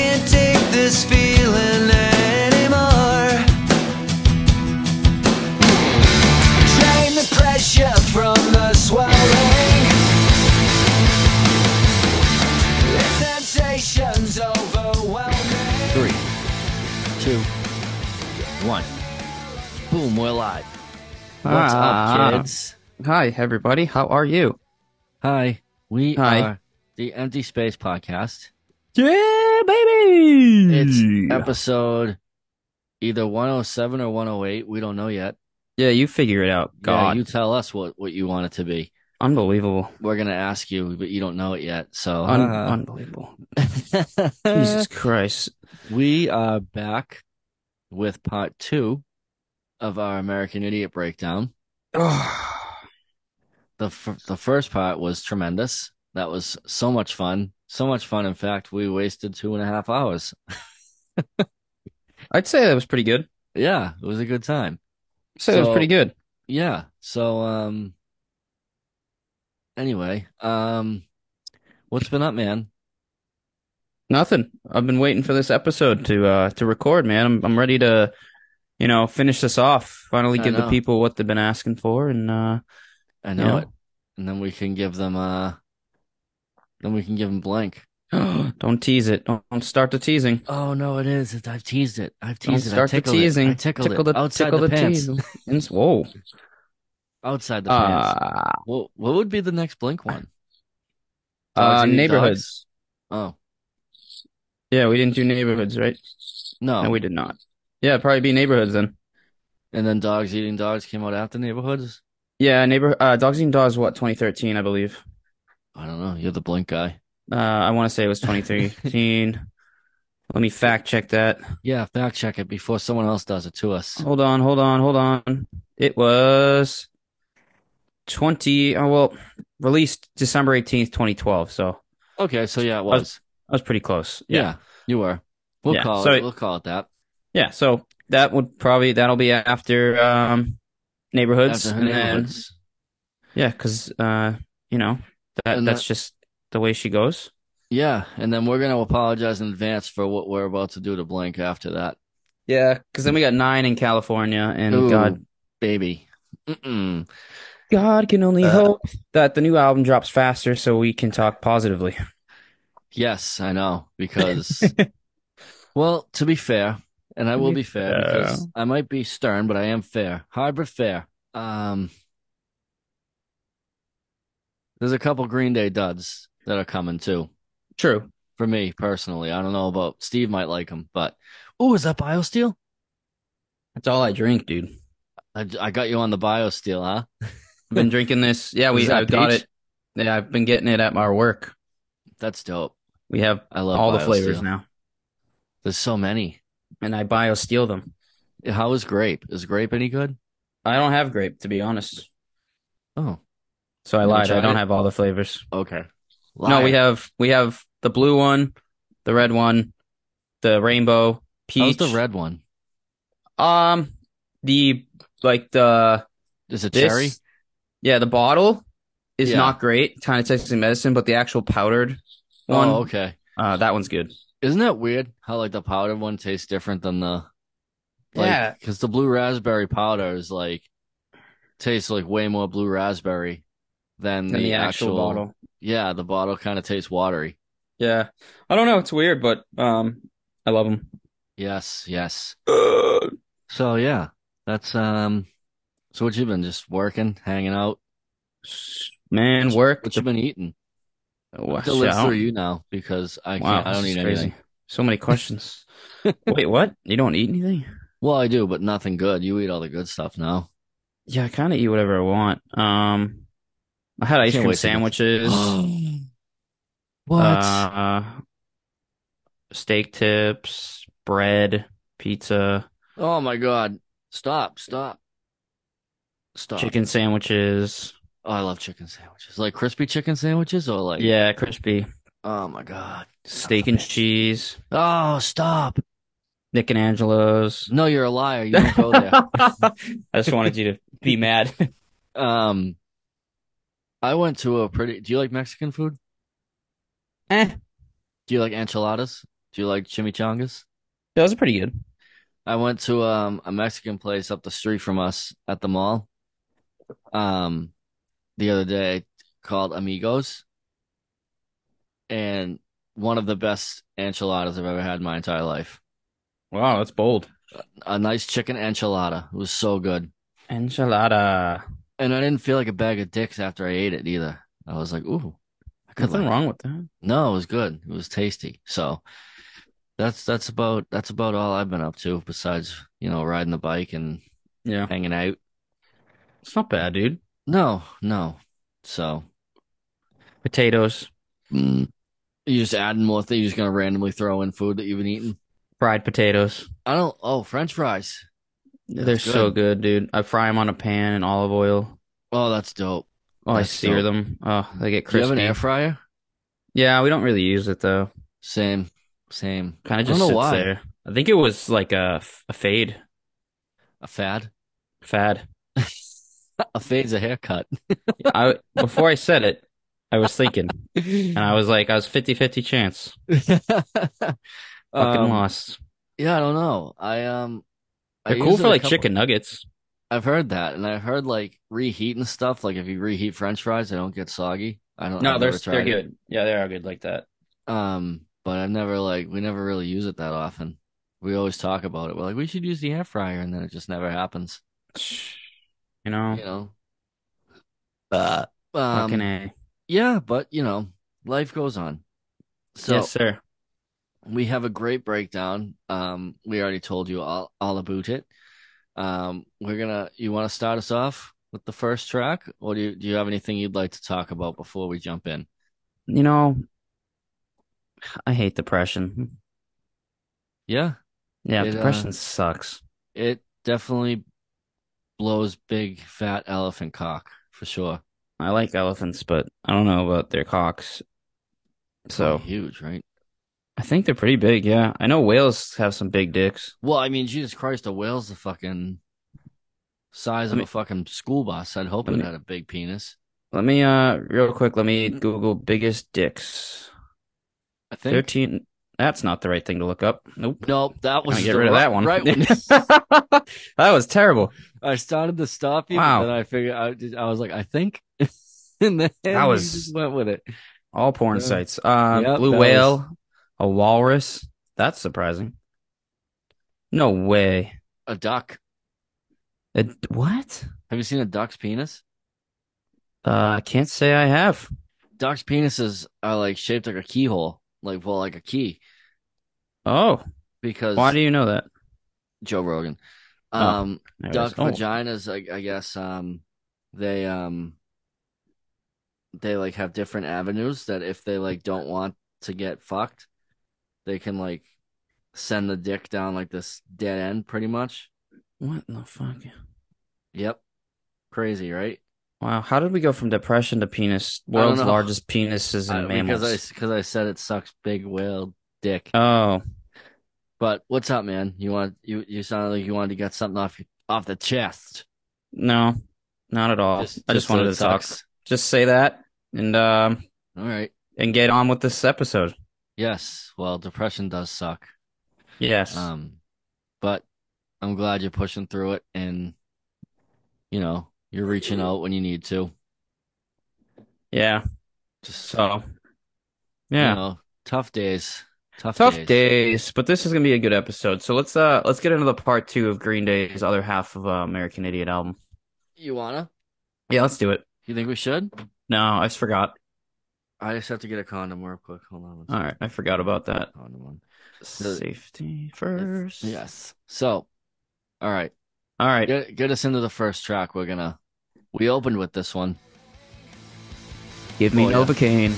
can't take this feeling anymore. Drain the pressure from the swelling. The sensations overwhelming. Three, two, one. Boom, we're live. What's Ah. up, kids? Hi, everybody. How are you? Hi. We Hi. are the Empty Space Podcast. Yeah, baby. It's episode either 107 or 108. We don't know yet. yeah, you figure it out. Yeah, God, you tell us what, what you want it to be. unbelievable, We're going to ask you, but you don't know it yet. So, Un- uh, unbelievable. Jesus Christ. we are back with part two of our American Idiot breakdown. The f- the first part was tremendous. That was so much fun. So much fun. In fact, we wasted two and a half hours. I'd say that was pretty good. Yeah, it was a good time. I'd say it was pretty good. Yeah. So, um, anyway, um, what's been up, man? Nothing. I've been waiting for this episode to uh to record, man. I'm I'm ready to, you know, finish this off. Finally give the people what they've been asking for, and uh, I know Yeah. it. And then we can give them, uh, then we can give them blank. don't tease it. Don't, don't start the teasing. Oh no, it is. It- I've teased it. I've Don't teased it. I start the tickled it. teasing. I tickled tickle it. the Outside tickle the, the pants. tease. Whoa. Outside the pants. Uh, What what would be the next blink one? uh, Dogs neighborhoods. dogs? Oh Yeah, we didn't do neighborhoods, right? no. No, we did not. Yeah, it'd probably be neighborhoods then. And then dogs eating dogs came out after neighborhoods. Yeah, neighbor uh Dogs Eating Dogs what 2013, I believe. I don't know. You're the blink guy. Uh I want to say it was 2013. Let me fact check that. Yeah, fact check it before someone else does it to us. Hold on, hold on, hold on. It was 20 oh well, released December 18th, 2012. So Okay, so yeah, it was- was. I was pretty close. Yeah, you were. We'll Yeah, call so it. it- We'll call it that. Yeah, so that would probably that'll be after um neighborhoods After and then neighborhoods. yeah, because uh you know that And that's that- just the way she goes. Yeah, and then we're gonna apologize in advance for what we're about to do to blink after that. Yeah, because then we got nine in California, and Ooh, God, baby. Mm-mm. God can only Uh, hope that the new album drops faster so we can talk positively. Yes, I know because. well, to be fair, and I will be fair because I might be stern, but I am fair. Hard but fair. Um, there's a couple Green Day duds that are coming too. True. For me personally, I don't know about Steve might like them, but oh, is that BioSteel? That's all I drink, dude. I, I got you on the BioSteel, huh? I've been drinking this. Yeah, we I've got it. Yeah, I've been getting it at our work. That's dope. We have I love all the BioSteel. flavors now, There's so many. and I bio steal them. How is grape? Is grape any good? I don't have grape, to be honest. Oh, So I lied. I don't it? have all the flavors. okay. No, we have we have the blue one, the red one, the rainbow, How's the red one? Um, the like the Is it this, cherry? Yeah, the bottle is Yeah. not great. Kind of tastes like medicine, but the actual powdered one, Oh, okay. uh, that one's good. Isn't that weird how like the powdered one tastes different than the like, Yeah. because the blue raspberry powder is like tastes like way more blue raspberry than Than the, the actual bottle. Yeah, the bottle kind of tastes watery. Yeah, I don't know. It's weird, but um, I love them. Yes, yes. So yeah, that's um. So what you been just working, hanging out? Man, work. What you been eating? Oh, To shit, live I through don't- you now because I can't. Wow, I don't eat crazy. anything. So many questions. Wait, what? You don't eat anything? Well, I do, but nothing good. You eat all the good stuff now. Yeah, I kind of eat whatever I want. Um, I had ice cream wait to get- sandwiches. what? Uh, steak tips, bread, pizza, oh my God! Stop! Stop! Stop! chicken sandwiches. Oh, I love chicken sandwiches. Like crispy chicken sandwiches, or like Yeah, crispy. Oh my God! Steak and of cheese. Oh, stop! Nick and Angelo's. No, you're a liar. You don't go there. I just wanted you to be mad. um, I went to a pretty. Do you like Mexican food? Eh. Do you like enchiladas? Do you like chimichangas? Those are pretty good. I went to um a Mexican place up the street from us at the mall um the other day called Amigos and one of the best enchiladas I've ever had in my entire life. Wow, that's bold. A nice chicken enchilada. It was so good. Enchilada. And I didn't feel like a bag of dicks after I ate it either. I was like, ooh, Nothing wrong with that. No, it was good. It was tasty. So that's that's about that's about all I've been up to besides, you know, riding the bike and Yeah. hanging out. It's not bad, dude. No, no. So Potatoes, mm, you just adding more things. You're just gonna randomly throw in food that you've been eating. fried potatoes. I don't. Oh, French fries. They're That's so good. good, dude. I fry them on a pan in olive oil. Oh, that's dope. Oh, I sear dope. them. Oh, they get Do you have crispy. an air fryer? Yeah, we don't really use it though. Same, same. Kind I of don't just know sits why. there. I think it was like a, a fade, A fad. fad. A fade's a haircut. I before I said it, I was thinking, and I was like, I was 50-50 chance. Fucking Um, lost. Yeah, I don't know. I um, I They're cool for like chicken nuggets. I've heard that, and I've heard like reheating stuff. Like if you reheat French fries, they don't get soggy. I don't. Know. No, I've they're they're tried it. good. Yeah, they are good like that. Um, but I've never like we never really use it that often. We always talk about it. We're like, we should use the air fryer, and then it just never happens. You know, You know. Uh, um, fucking a. yeah, but you know, life goes on. So yes, sir. We have a great breakdown. Um, we already told you all all about it. Um, we're gonna. You want to start us off with the first track, or do you do you have anything you'd like to talk about before we jump in? You know, I hate depression. Yeah, Yeah, It, uh, depression sucks. it definitely blows big fat elephant cock for sure. I like elephants, but I don't know about their cocks. So Probably huge, right? I think they're pretty big. Yeah, I know whales have some big dicks. Well, I mean, Jesus Christ, a whale's the fucking size of me- a fucking school bus. I'd hope it me- had a big penis. Let me uh real quick. Let me Google biggest dicks. I think. Thirteen. That's not the right thing to look up. Nope. Nope, that was get rid of that one. Right one. that was terrible. I started to stop you, Wow. then I figured I, just, I was like, I think, and then we was- just went with it. All porn Yeah. sites. Uh, Yep, blue whale, a walrus. That's surprising. No way. A duck. A, what? Have you seen a duck's penis? Uh, I can't say I have. Ducks' penises are like shaped like a keyhole, like well, like a key, Oh, because why do you know that? Joe Rogan. Oh, Um, it duck. Oh, vaginas, I, I guess, um, they um, they like have different avenues that if they like don't want to get fucked, they can like send the dick down like this dead end, pretty much. what in the fuck? Yep, crazy, right? Wow, how did we go from depression to penis? World's largest penises I- in because I because I said it sucks big whale dick. Oh, But what's up, man? You want you you sounded like you wanted to get something off off the chest. no, not at all. I just wanted that to talk. Just say that and um All right. and get on with this episode. Yes. Well, depression does suck. Yes. Um, but I'm glad you're pushing through it and you know, you're reaching out when you need to. yeah. Just So, you yeah. know, tough days. Tough, Tough days. days, but this is gonna be a good episode. So let's uh let's get into the part two of Green Day's other half of uh, American Idiot album. You wanna? Yeah, let's do it. You think we should? No, I just forgot. I just have to get a condom real quick. Hold on. one All right, I forgot about that. second. Condom on. Safety first. Yes. So, all right. All right. Get get us into the first track. We're gonna. We opened with this one. Give me Oh, yeah. Novocaine.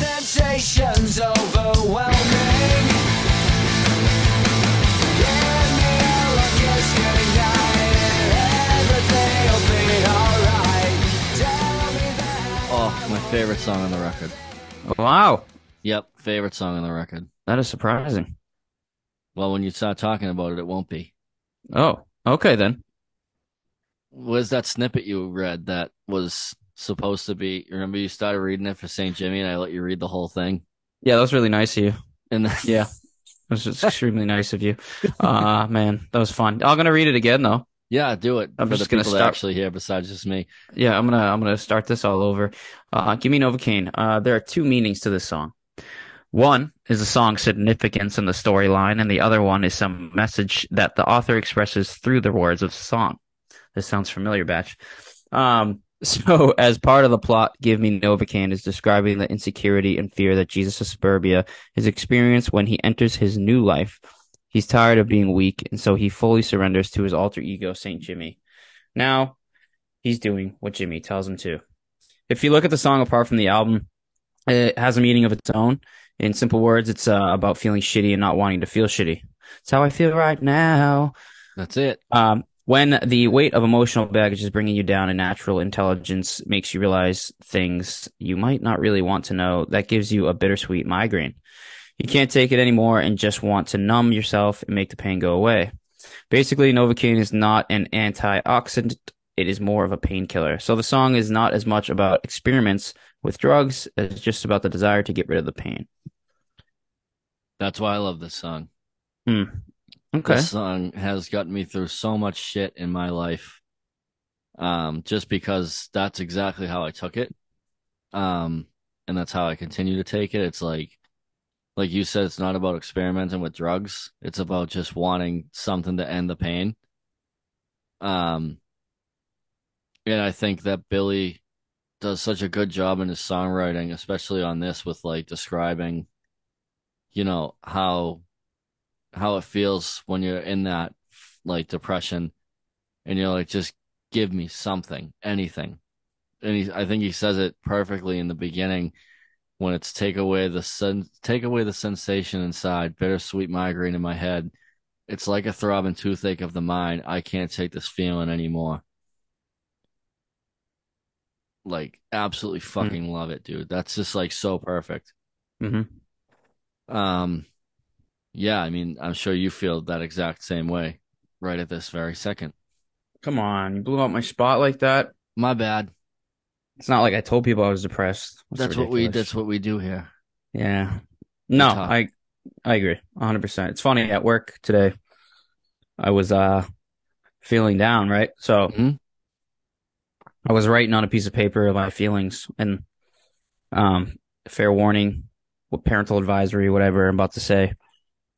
Sensations overwhelming. My favorite song on the record. Wow, Yep, favorite song on the record. that is surprising. Well, when you start talking about it, it won't be. Oh, okay then. Was that snippet you read that was supposed to be? Remember, you started reading it for St. Jimmy, and I let you read the whole thing. Yeah, that was really nice of you. And then, Yeah. It was just extremely nice of you. Uh man, that was fun. I'm gonna read it again though. Yeah, do it I'm for the just gonna people start- actually here besides just me. Yeah, I'm gonna I'm gonna start this all over. Uh, give me Novocaine. Uh, there are two meanings to this song. One is the song's significance in the storyline, and the other one is some message that the author expresses through the words of the song. This sounds familiar, Batch. Um, so, as part of the plot, Give Me Novocaine is describing the insecurity and fear that Jesus of Suburbia is experienced when he enters his new life. He's tired of being weak, and so he fully surrenders to his alter ego, Saint Jimmy. Now, he's doing what Jimmy tells him to. If you look at the song apart from the album, it has a meaning of its own. In simple words, it's uh, about feeling shitty and not wanting to feel shitty. It's how I feel right now. That's it. Um, when the weight of emotional baggage is bringing you down and natural intelligence makes you realize things you might not really want to know, that gives you a bittersweet migraine. You can't take it anymore and just want to numb yourself and make the pain go away. Basically, Novocaine is not an antioxidant. It is more of a painkiller. So the song is not as much about experiments with drugs as just about the desire to get rid of the pain. That's why I love this song. Hmm. Okay. This song has gotten me through so much shit in my life. Um, just because that's exactly how I took it. Um, and that's how I continue to take it. It's like, like you said, it's not about experimenting with drugs. It's about just wanting something to end the pain. Um, and I think that Billie does such a good job in his songwriting, especially on this with like describing, you know, how how it feels when you're in that like depression and you're like just give me something anything and he, i think he says it perfectly in the beginning when it's take away the sen- take away the sensation inside bittersweet migraine in my head. It's like a throbbing toothache of the mind. I can't take this feeling anymore. Like absolutely fucking love it dude. That's just like so perfect. Hmm um, yeah, I mean, I'm sure you feel that exact same way right at this very second. Come on, you blew out my spot like that. My bad. It's not like I told people I was depressed. That's, That's what we. That's what we do here. Yeah. No. I I agree. 100%. It's funny at work today. I was uh feeling down, right? So Mhm. I was writing on a piece of paper my feelings and um fair warning, what parental advisory, whatever I'm about to say.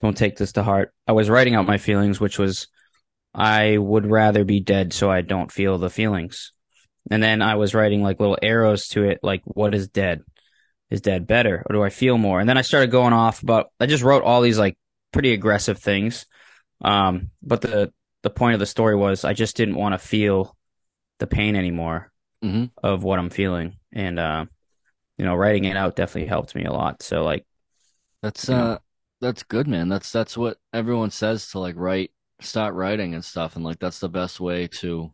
Don't take this to heart. I was writing out my feelings, which was I would rather be dead so I don't feel the feelings. And then I was writing like little arrows to it, like what is dead? Is dead better or do I feel more? And then I started going off about I just wrote all these like pretty aggressive things. Um, but the the point of the story was I just didn't want to feel the pain anymore hmm of what I'm feeling. And uh, you know, writing it out definitely helped me a lot. So like That's You know. uh that's good, man. That's that's what everyone says to like write start writing and stuff and like that's the best way to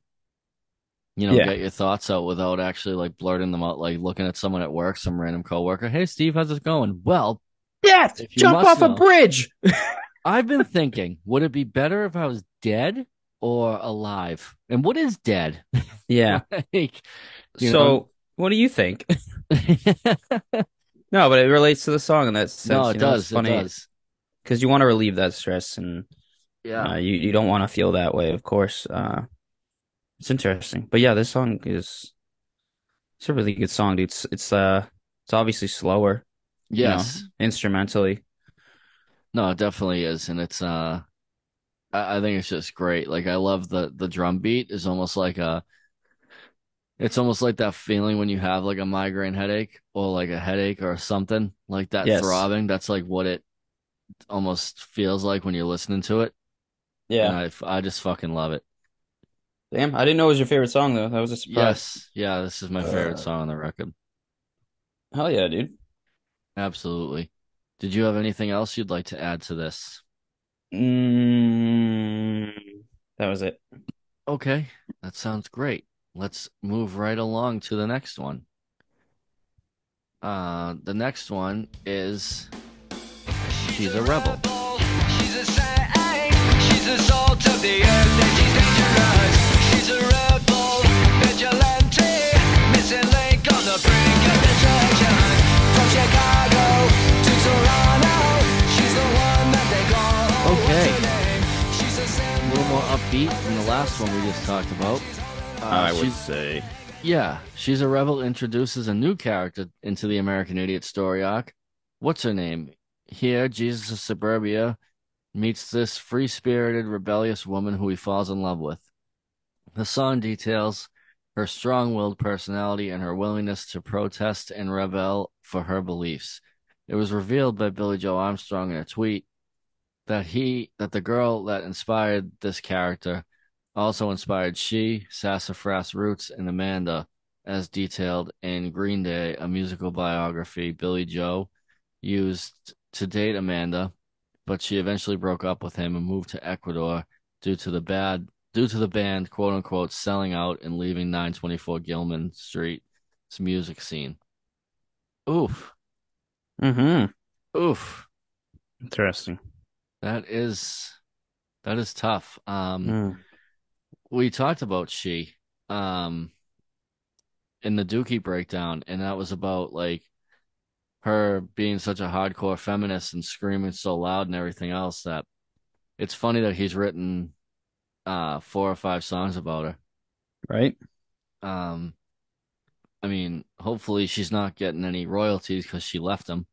you know Yeah. get your thoughts out without actually like blurting them out like looking at someone at work, some random coworker. Hey Steve, how's it going? Well, Death, jump off a bridge. I've been thinking, would it be better if I was dead or alive? And what is dead? Yeah. Like, so know? what do you think? No, but it relates to the song in that sense. no, it you know, does. It funny does. because you want to relieve that stress and Yeah. uh, you you don't want to feel that way, of course. Uh, it's interesting, but yeah, this song is it's a really good song, dude. It's it's uh it's obviously slower, you know, yes. instrumentally. No, it definitely is, and it's uh, I, I think it's just great. Like I love the the drum beat is almost like a, it's almost like that feeling when you have like a migraine headache or like a headache or something like that Yes. throbbing. That's like what it almost feels like when you're listening to it. Yeah. And I I just fucking love it. Damn, I didn't know it was your favorite song though. That was a surprise. Yes, yeah, this is my favorite Uh, song on the record. Hell yeah, dude. Absolutely. Did you have anything else you'd like to add to this? Mm, that was it. Okay, that sounds great. Let's move right along to the next one. Uh, the next one is She's a Rebel. She's a saint. She's the salt of the earth beat than the last one we just talked about. Uh, I would say. Yeah, she's a rebel. Introduces a new character into the American Idiot story arc. What's her name? Here, Jesus of Suburbia meets this free-spirited, rebellious woman who he falls in love with. The song details her strong-willed personality and her willingness to protest and rebel for her beliefs. It was revealed by Billie Joe Armstrong in a tweet that he that the girl that inspired this character also inspired she, Sassafras Roots, and Amanda, as detailed in Green Day, a musical biography Billie Joe used to date Amanda, but she eventually broke up with him and moved to Ecuador due to the bad due to the band quote unquote selling out and leaving 924 Gilman Street's music scene. Oof. Mm-hmm. Oof. Interesting. That is that is tough. Um Mm. we talked about she um in the Dookie breakdown, and that was about like her being such a hardcore feminist and screaming so loud and everything else that it's funny that he's written uh four or five songs about her. Right? Um I mean, hopefully she's not getting any royalties because she left them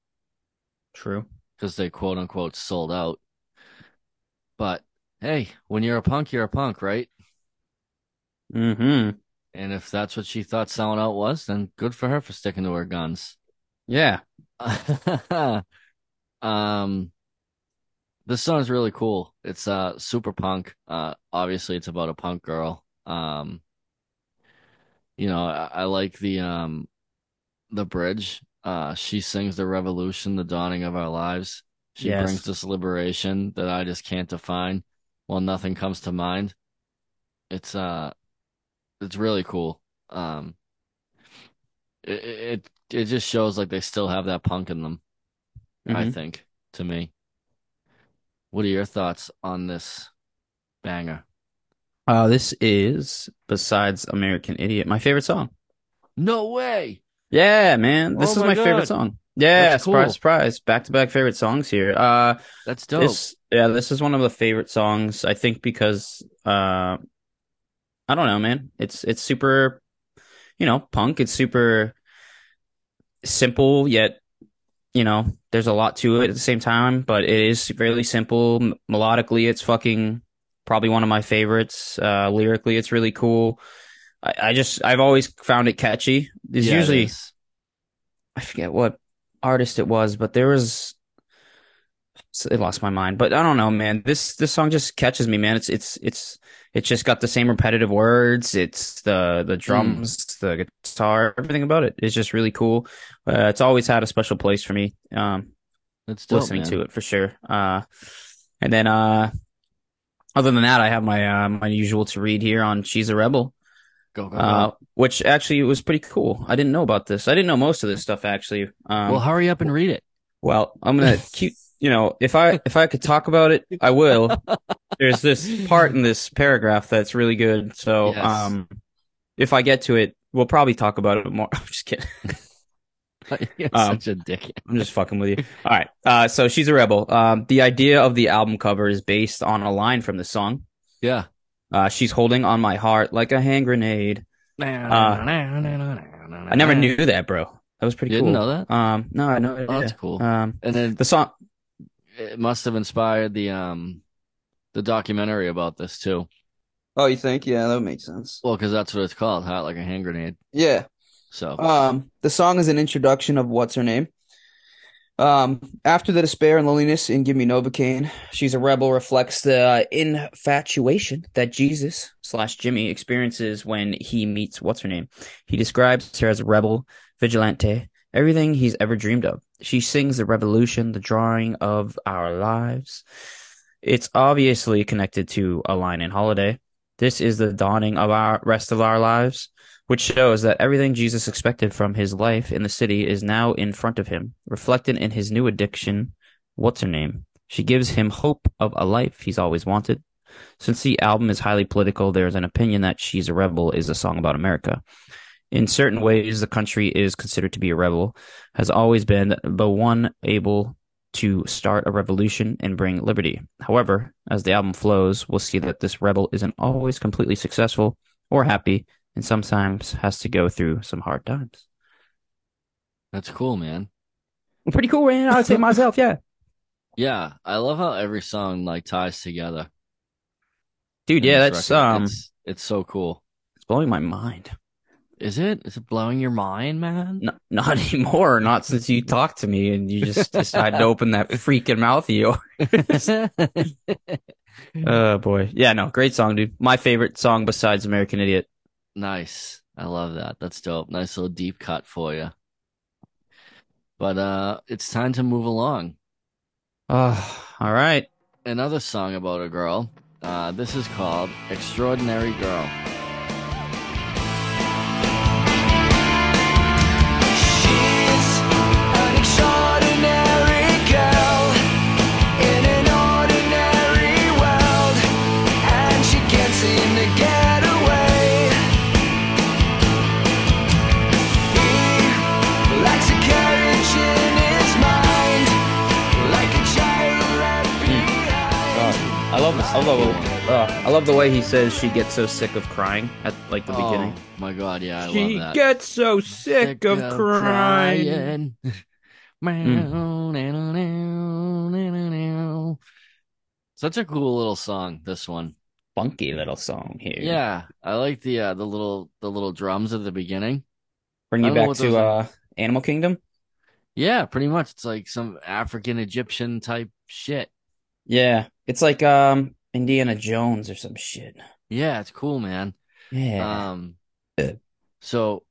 True. because they quote unquote sold out. But hey, when you're a punk, you're a punk, right? Mm-hmm. And if that's what she thought selling out was, then good for her for sticking to her guns. Yeah. um, this song's really cool. It's uh super punk. Uh, obviously it's about a punk girl. Um, you know, I, I like the um the bridge. Uh, she sings the revolution, the dawning of our lives. She Yes. brings this liberation that I just can't define. While nothing comes to mind. It's uh, it's really cool. Um, it it it just shows like they still have that punk in them. I Mhm. think to me. What are your thoughts on this banger? Uh, this is, besides American Idiot, my favorite song. No way. Yeah, man. This Oh is my my favorite song. Yeah, surprise, surprise. Back to back favorite songs here. Uh, That's dope. this, yeah, this is one of the favorite songs, I think, because, uh, I don't know, man. It's, it's super, you know, punk. It's super simple, yet, you know, there's a lot to it at the same time, but it is fairly simple. M- melodically, it's fucking probably one of my favorites. Uh, lyrically, it's really cool. I, I just, I've always found it catchy. There's Yeah, usually, is. I forget what artist it was, but there was it lost my mind. But I don't know, man. This this song just catches me, man. It's it's it's it's just got the same repetitive words. It's the the drums, the guitar, everything about it is just really cool. Uh, it's always had a special place for me. Um, It's dope, listening man. to it for sure. Uh, and then uh, other than that, I have my uh, my usual to read here on "She's a Rebel." Go go Uh, which actually was pretty cool. I didn't know about this. I didn't know most of this stuff actually. Um, well, hurry up and read it. well, I'm gonna keep. You know, if I if I could talk about it, I will. There's this part in this paragraph that's really good. So, Yes. um, if I get to it, we'll probably talk about it more. I'm just kidding. You're Um, such a dick. I'm just fucking with you. All right. Uh, so she's a rebel. Um, the idea of the album cover is based on a line from the song. Yeah. Uh, she's holding on my heart like a hand grenade. I I never knew that, bro. That was pretty You cool. didn't know that? Um, no, I know. Oh, that's cool. Um, And then the song. it must have inspired the um the documentary about this too. Oh, you think? Yeah, that makes sense. Well, because that's what it's called, heart like a hand grenade. Yeah. So Um, the song is an introduction of what's her name. Um, after the despair and loneliness in "Give Me Novocaine," she's a rebel reflects the infatuation that Jesus slash Jimmy experiences when he meets what's her name. He describes her as a rebel, vigilante, everything he's ever dreamed of. She sings the revolution, the drawing of our lives. It's obviously connected to a line in Holiday. This is the dawning of our rest of our lives which shows that everything Jesus expected from his life in the city is now in front of him, reflected in his new addiction. What's her name? She gives him hope of a life he's always wanted. Since the album is highly political, there is an opinion that She's a Rebel is a song about America. In certain ways, the country is considered to be a rebel, has always been the one able to start a revolution and bring liberty. However, as the album flows, we'll see that this rebel isn't always completely successful or happy, and sometimes has to go through some hard times. That's cool, man. Pretty cool, man. I'd say myself, yeah. Yeah, I love how every song like ties together. Dude, yeah, that's record. um it's, it's so cool. it's blowing my mind. Is it? Is it blowing your mind, man? Not, not anymore, not since you talked to me and you just decided to open that freaking mouth of yours. Oh boy. Yeah, no, great song, dude. My favorite song besides American Idiot. Nice. I love that. That's dope. Nice little deep cut for you. But uh, it's time to move along. Oh, all right. Another song about a girl. Uh, this is called "Extraordinary Girl." I love. I love uh, I love the way he says she gets so sick of crying at like the beginning. Oh my god, yeah, I she love that. gets so sick, of, crying. Such a cool little song, this one. Funky little song here. Yeah, I like the uh, the little the little drums at the beginning. Bring you back to are. uh Animal Kingdom. Yeah, pretty much. It's like some African Egyptian type shit. Yeah, it's like um Indiana Jones or some shit. Yeah, it's cool, man. Yeah. Um, so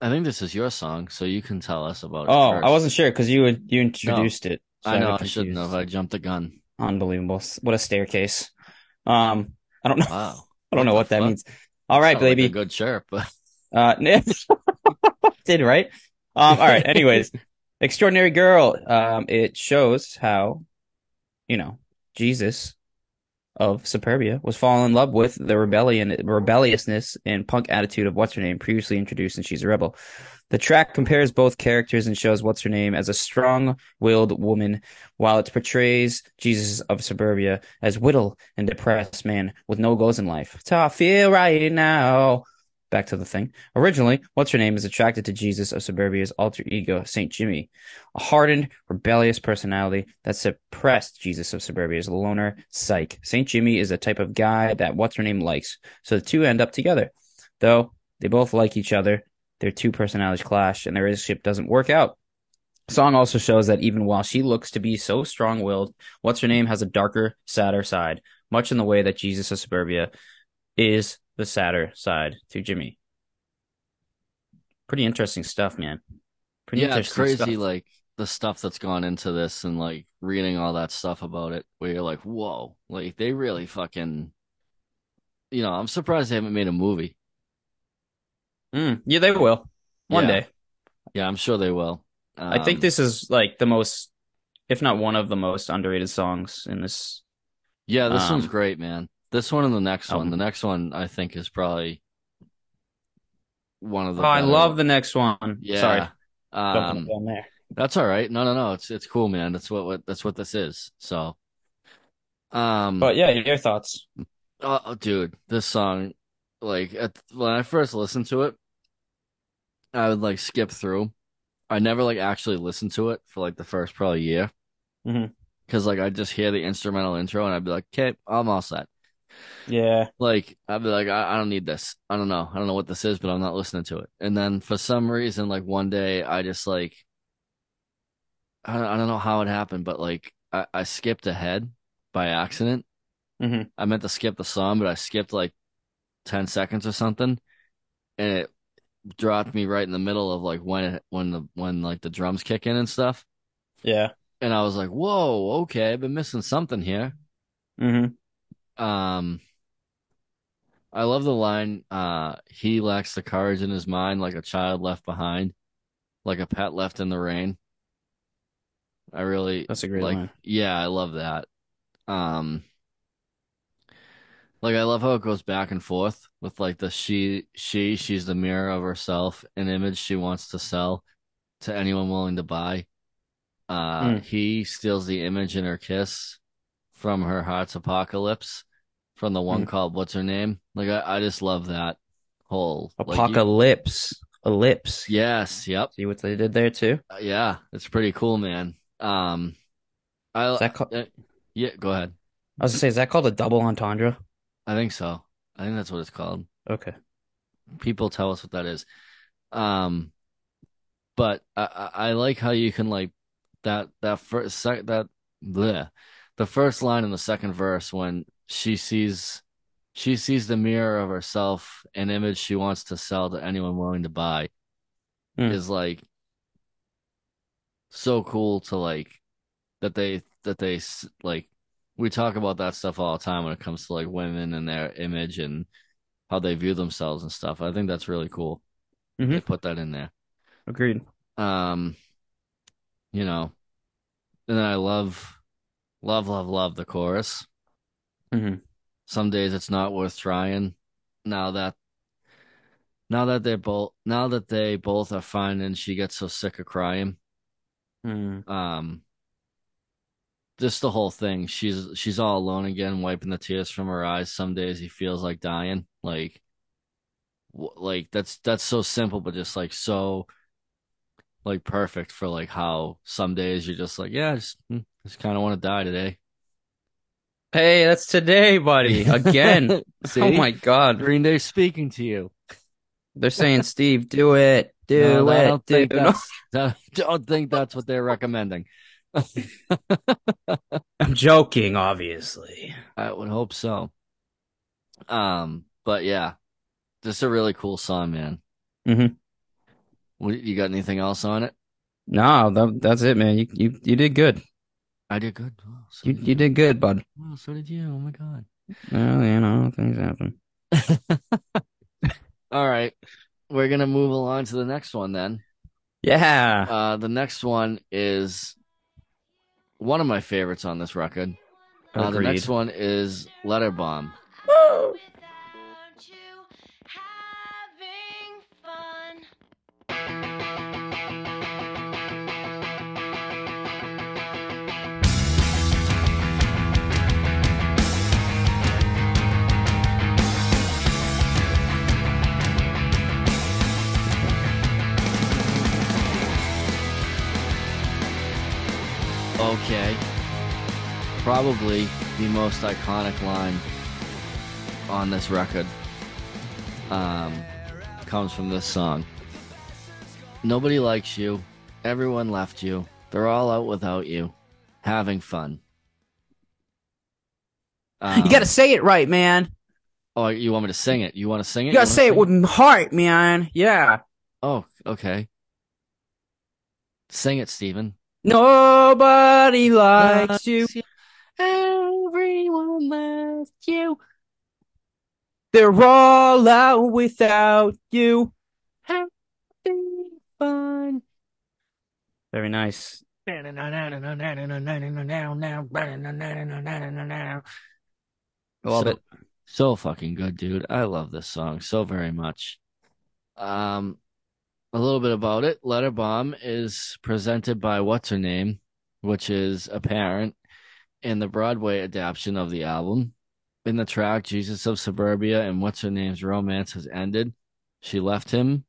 I think this is your song, so you can tell us about it oh. I wasn't sure because you would you introduced it. so I know got I shouldn't have. I jumped the gun. Unbelievable. What a staircase. Um, I don't know. Wow. I don't know What what the that means. All right, like baby. a good chirp, but Uh, did right. Um, all right. Anyways, extraordinary girl. Um, it shows how, you know, Jesus of Suburbia was falling in love with the rebellion, rebelliousness, and punk attitude of what's her name previously introduced in She's a Rebel. The track compares both characters and shows what's her name as a strong-willed woman, while it portrays Jesus of Suburbia as whittle and depressed man with no goals in life. It's how I feel right now. Back to the thing. Originally, what's her name is attracted to Jesus of Suburbia's alter ego, Saint Jimmy, a hardened, rebellious personality that suppressed Jesus of Suburbia's loner psyche. Saint Jimmy is a type of guy that what's her name likes, so the two end up together. Though they both like each other, their two personalities clash and their relationship doesn't work out. Song also shows that even while she looks to be so strong willed, what's her name has a darker, sadder side, much in the way that Jesus of Suburbia is the sadder side to Jimmy. Pretty interesting stuff, man. Pretty yeah, it's crazy. stuff. Like the stuff that's gone into this, and like reading all that stuff about it, where you're like, whoa, like they really fucking. You know, I'm surprised they haven't made a movie. Mm, yeah, they will one Yeah. day. Yeah, I'm sure they will. I think Um, this is like the most, if not one of the most underrated songs in this. Yeah, this one's um, great, man. This one and the next one. The next one, I think, is probably one of the. Oh, I love the next one. Yeah. Sorry, Um, there. that's all right. No, no, no. It's it's cool, man. That's what, what that's what this is. So, um, But yeah, your thoughts? Oh, dude, this song, like at, when I first listened to it, I would like skip through. I never like actually listened to it for like the first probably year, Mhm. because like I just hear the instrumental intro and I'd be like, okay, I'm all set. Yeah, Like I'd be like, I, I don't need this. I don't know. I don't know what this is, but I'm not listening to it. And then for some reason, like one day, I just like, I don't, I don't know how it happened, but like I, I skipped ahead by accident. Mhm. I meant to skip the song, but I skipped like 10 seconds or something. And it dropped me right in the middle of like when it, when the, when like the drums kick in and stuff. yeah. And I was like, whoa, okay, I've been missing something here. hmm Um, I love the line, uh, he lacks the courage in his mind like a child left behind, like a pet left in the rain. I really That's a great like, line. yeah, I love that. Um, like I love how it goes back and forth with like the she, she, she's the mirror of herself, an image she wants to sell to anyone willing to buy. Uh, Mm. he steals the image in her kiss from her heart's apocalypse from the one Mm. called What's Her Name? Like I, I just love that whole like, Apocalypse. Ellipse. yes, yep. See what they did there too? Uh, yeah, it's pretty cool, man. Um, I Is that called, uh, yeah, go ahead. I was gonna say, is that called a double entendre? I think so. I think that's what it's called. Okay. People tell us what that is. Um, but I, I, I like how you can like that that first sec that bleh, the first line in the second verse when she sees she sees the mirror of herself, an image she wants to sell to anyone willing to buy, Hmm. is like so cool to like that they that they s- like we talk about that stuff all the time when it comes to like women and their image and how they view themselves and stuff. I think that's really cool. They Mhm. put that in there. Agreed. Um, you know, and then I love, love, love, love the chorus. hmm Some days it's not worth trying. Now that, now that they're both, now that they both are fine, and she gets so sick of crying. Mm. Um, just the whole thing. She's she's all alone again, wiping the tears from her eyes. Some days he feels like dying. Like, like that's that's so simple, but just like so, like perfect for like how some days you're just like, yeah, I just mm, just kind of want to die today. Hey, that's today, buddy. Again. See? Oh my God. Green Day speaking to you. They're saying, Steve, do it. Do No, I it. don't think do- that's I don't think that's what they're recommending. I'm joking, obviously. I would hope so. Um, but yeah, just a really cool song, man. Mhm. What, you got anything else on it? No, that, that's it, man. You you you did good. I did good. Oh, so You you did good, bud. Oh, so did you. Oh my god. Well, you know, things happen. All right, we're gonna move along to the next one then. Yeah. Uh, the next one is one of my favorites on this record. Uh, the next one is Letter Bomb. Okay. Probably the most iconic line on this record um, comes from this song. Nobody likes you. Everyone left you. They're all out without you. Having fun. Um, You gotta say it right, man. Oh, you want me to sing it? You want to sing it? You gotta say it with heart, man. Yeah. Oh, okay. Sing it, Steven. Nobody likes you. Everyone left you. They're all out without you. Having fun. Very nice. Love So- it. So fucking good, dude. I love this song so very much. Um, a little bit about it. Letter Bomb is presented by What's Her Name, which is apparent in the Broadway adaptation of the album. In the track Jesus of Suburbia and What's Her Name's romance has ended. She left him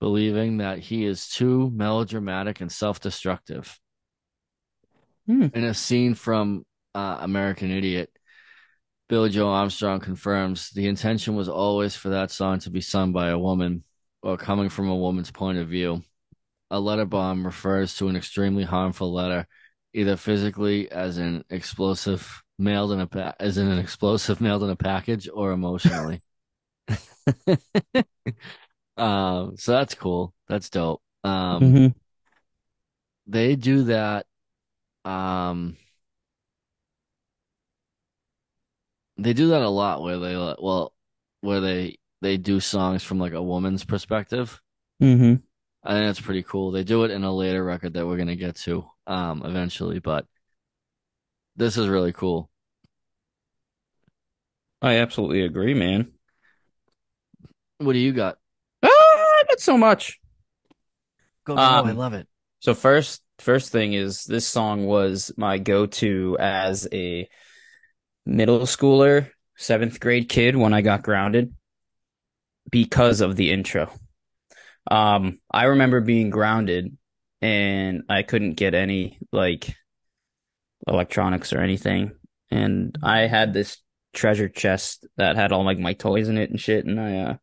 believing that he is too melodramatic and self-destructive. Hmm. In a scene from uh, American Idiot, Billie Joe Armstrong confirms the intention was always for that song to be sung by a woman or coming from a woman's point of view. A letter bomb refers to an extremely harmful letter, either physically as an explosive mailed in a pa- as in an explosive mailed in a package or emotionally. um, so that's cool. That's dope. Um, Mhm. they do that um they do that a lot where they well where they they do songs from like a woman's perspective Mhm. i think that's pretty cool they do it in a later record that we're gonna get to um eventually but this is really cool I absolutely agree, man. what do you got Ah, not so much. go go. I i Um, love it So first, first thing is this song was my go-to as a middle schooler, seventh grade kid when I got grounded because of the intro. Um, I remember being grounded and I couldn't get any like electronics or anything. And I had this treasure chest that had all like my toys in it and shit. And I, uh,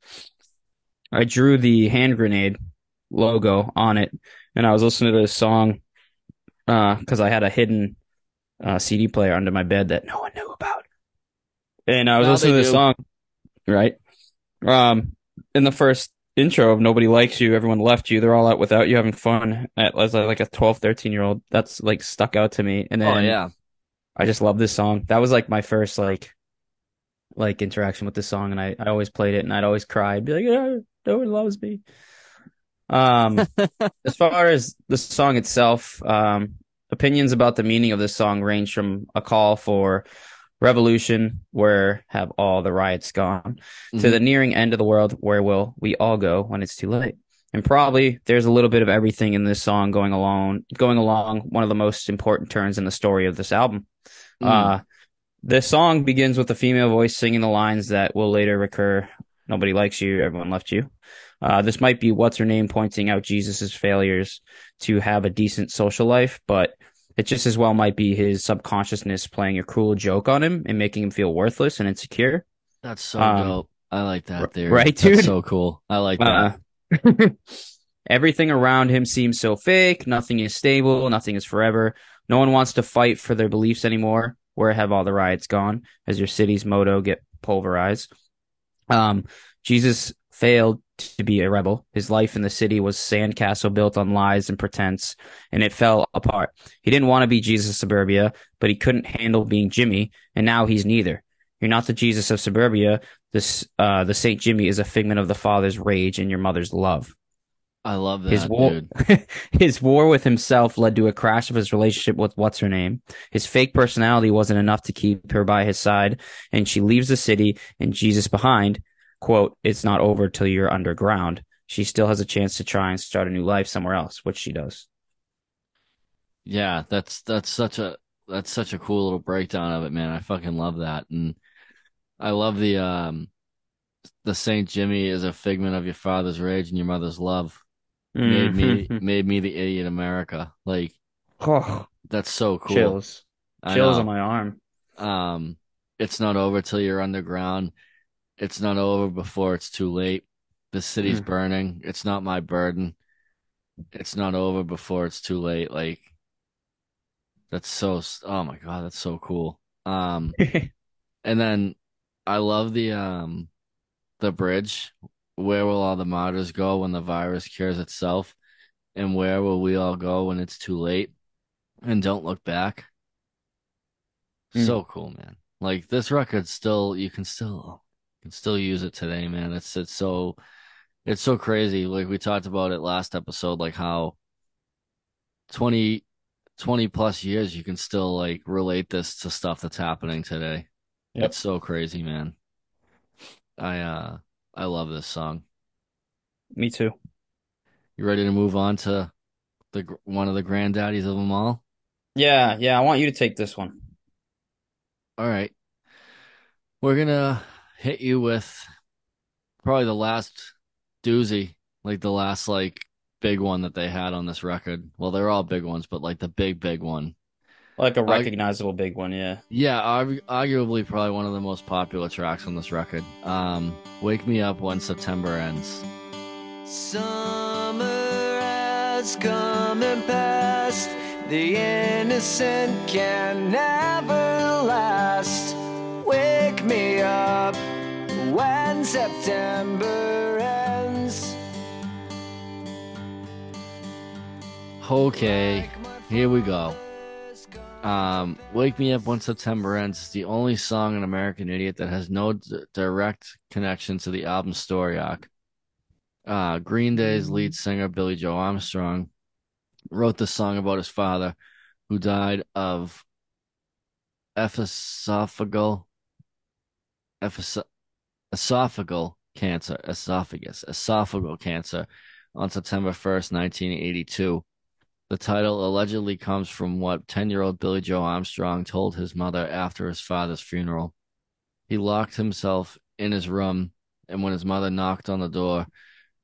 I drew the hand grenade logo on it and I was listening to this song, uh, cause I had a hidden, uh, CD player under my bed that no one knew about. And I was Now listening to this song, right? Um, in the first intro of Nobody Likes You, Everyone Left You, they're all out without you having fun at, as a, like a 12, 13 year old. That's like stuck out to me. And then Oh yeah. I just love this song. That was like my first like like interaction with this song and I, I always played it and I'd always cry. I'd be like, yeah, no one loves me. Um as far as the song itself, um opinions about the meaning of this song range from a call for revolution, where have all the riots gone, to Mhm. the nearing end of the world, where will we all go when it's too late? And probably there's a little bit of everything in this song going along, going along one of the most important turns in the story of this album. Mm. Uh, the song begins with a female voice singing the lines that will later recur. Nobody likes you. Everyone left you. Uh, this might be what's her name pointing out Jesus's failures to have a decent social life, but it just as well might be his subconsciousness playing a cruel joke on him and making him feel worthless and insecure. That's so Um, dope. I like that theory. right, That's dude? so cool. I like that. Uh, everything around him seems so fake. Nothing is stable. Nothing is forever. No one wants to fight for their beliefs anymore. Where have all the riots gone? As your city's motto get pulverized. Um, Jesus failed to be a rebel. His life in the city was sandcastle built on lies and pretense, and it fell apart. He didn't want to be Jesus of Suburbia, but he couldn't handle being Jimmy, and now he's neither. You're not the Jesus of Suburbia. This, uh, the Saint Jimmy is a figment of the father's rage and your mother's love. I love that, His war, dude. his war with himself led to a crash of his relationship with what's her name. His fake personality wasn't enough to keep her by his side, and she leaves the city and Jesus behind. Quote, it's not over till you're underground. She still has a chance to try and start a new life somewhere else, which she does. Yeah, that's that's such a that's such a cool little breakdown of it, man. I fucking love that. And I love the um the Saint Jimmy is a figment of your father's rage and your mother's love. Made me Mhm. made me the idiot America. Like oh, that's so cool. chills. I Chills know. on my arm. Um, it's not over till you're underground. It's not over before it's too late. The city's Mm. burning. It's not my burden. It's not over before it's too late. Like that's so. Oh my god, that's so cool. Um, and then I love the um the bridge. Where will all the martyrs go when the virus cures itself? And where will we all go when it's too late? And don't look back. Mm. So cool, man. Like this record still you can still can still use it today, man. It's it's so it's so crazy. Like we talked about it last episode, like how 20, 20 plus years you can still like relate this to stuff that's happening today. Yep. It's so crazy, man. I uh I love this song. Me too. You ready to move on to the one of the granddaddies of them all? Yeah, yeah. I want you to take this one. All right. We're gonna hit you with probably the last doozy, like the last like big one that they had on this record. Well, they're all big ones, but like the big big one. Like a recognizable big one, yeah. Yeah, argu- arguably probably one of the most popular tracks on this record. Um, "Wake Me Up When September Ends." Summer has come and passed. The innocent can never last. Wake me up when September ends. Okay, here we go. Um, "Wake Me Up When September Ends" is the only song in American Idiot that has no d- direct connection to the album story arc. Uh, Green Day's lead singer Billie Joe Armstrong wrote the song about his father, who died of esophageal esophageal cancer, esophagus, esophageal cancer on September 1st, 1982. The title allegedly comes from what 10 year old Billie Joe Armstrong told his mother after his father's funeral. He locked himself in his room, and when his mother knocked on the door,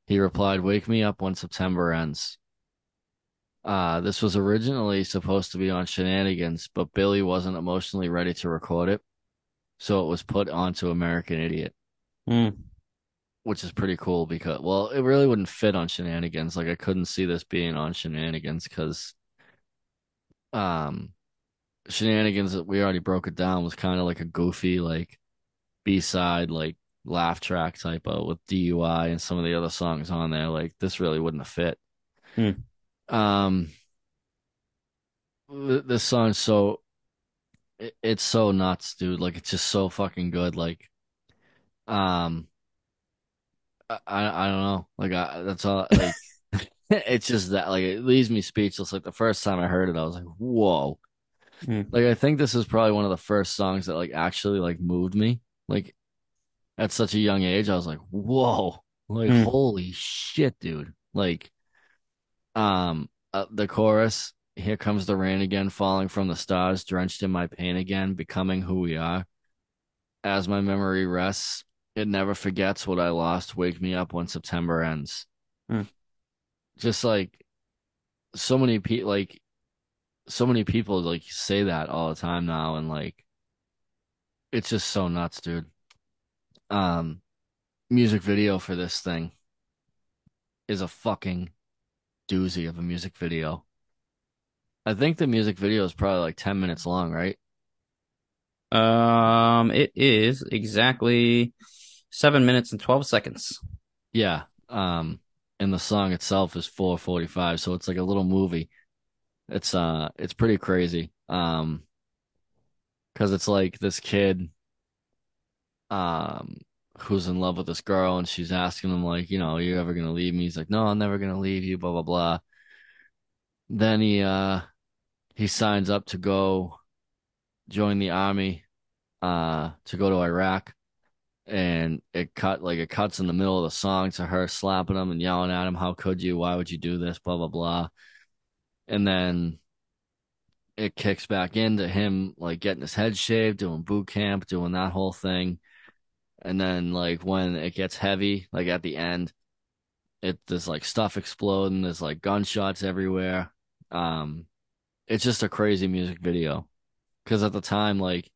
he replied, Wake me up when September ends. Uh, this was originally supposed to be on Shenanigans, but Billie wasn't emotionally ready to record it. So it was put onto American Idiot, Hmm. which is pretty cool because, well, it really wouldn't fit on Shenanigans. Like, I couldn't see this being on Shenanigans because, um, Shenanigans, we already broke it down, was kind of like a goofy, like, B side, like, laugh track type of with DUI and some of the other songs on there. Like, this really wouldn't have fit. Hmm. Um, th- this song's so it, it's so nuts, dude. Like it's just so fucking good. Like, um, I I don't know. Like I that's all. Like it's just that like it leaves me speechless. Like the first time I heard it, I was like, whoa. Mm. Like I think this is probably one of the first songs that like actually like moved me. Like at such a young age, I was like, whoa. Like Mm. holy shit, dude. Like, um, uh, the chorus. Here comes the rain again, falling from the stars, drenched in my pain again, becoming who we are. As my memory rests, it never forgets what I lost. Wake me up when September ends. Hmm. Just like so many people, like so many people, like say that all the time now, and like it's just so nuts, dude. Um, music video for this thing is a fucking doozy of a music video. I think the music video is probably like 10 minutes long, right? Um, it is exactly seven minutes and 12 seconds. Yeah. Um, and the song itself is 445, so it's like a little movie. It's uh it's pretty crazy. Um, because it's like this kid um who's in love with this girl and she's asking him like, you know, are you ever gonna leave me? He's like, No, I'm never gonna leave you, blah blah blah. Then he uh he signs up to go join the army uh to go to Iraq and it cut like it cuts in the middle of the song to her slapping him and yelling at him, How could you? Why would you do this? Blah blah blah. And then it kicks back into him like getting his head shaved, doing boot camp, doing that whole thing. And then like when it gets heavy, like at the end, it there's like stuff exploding, there's like gunshots everywhere. Um it's just a crazy music video. Cause at the time, like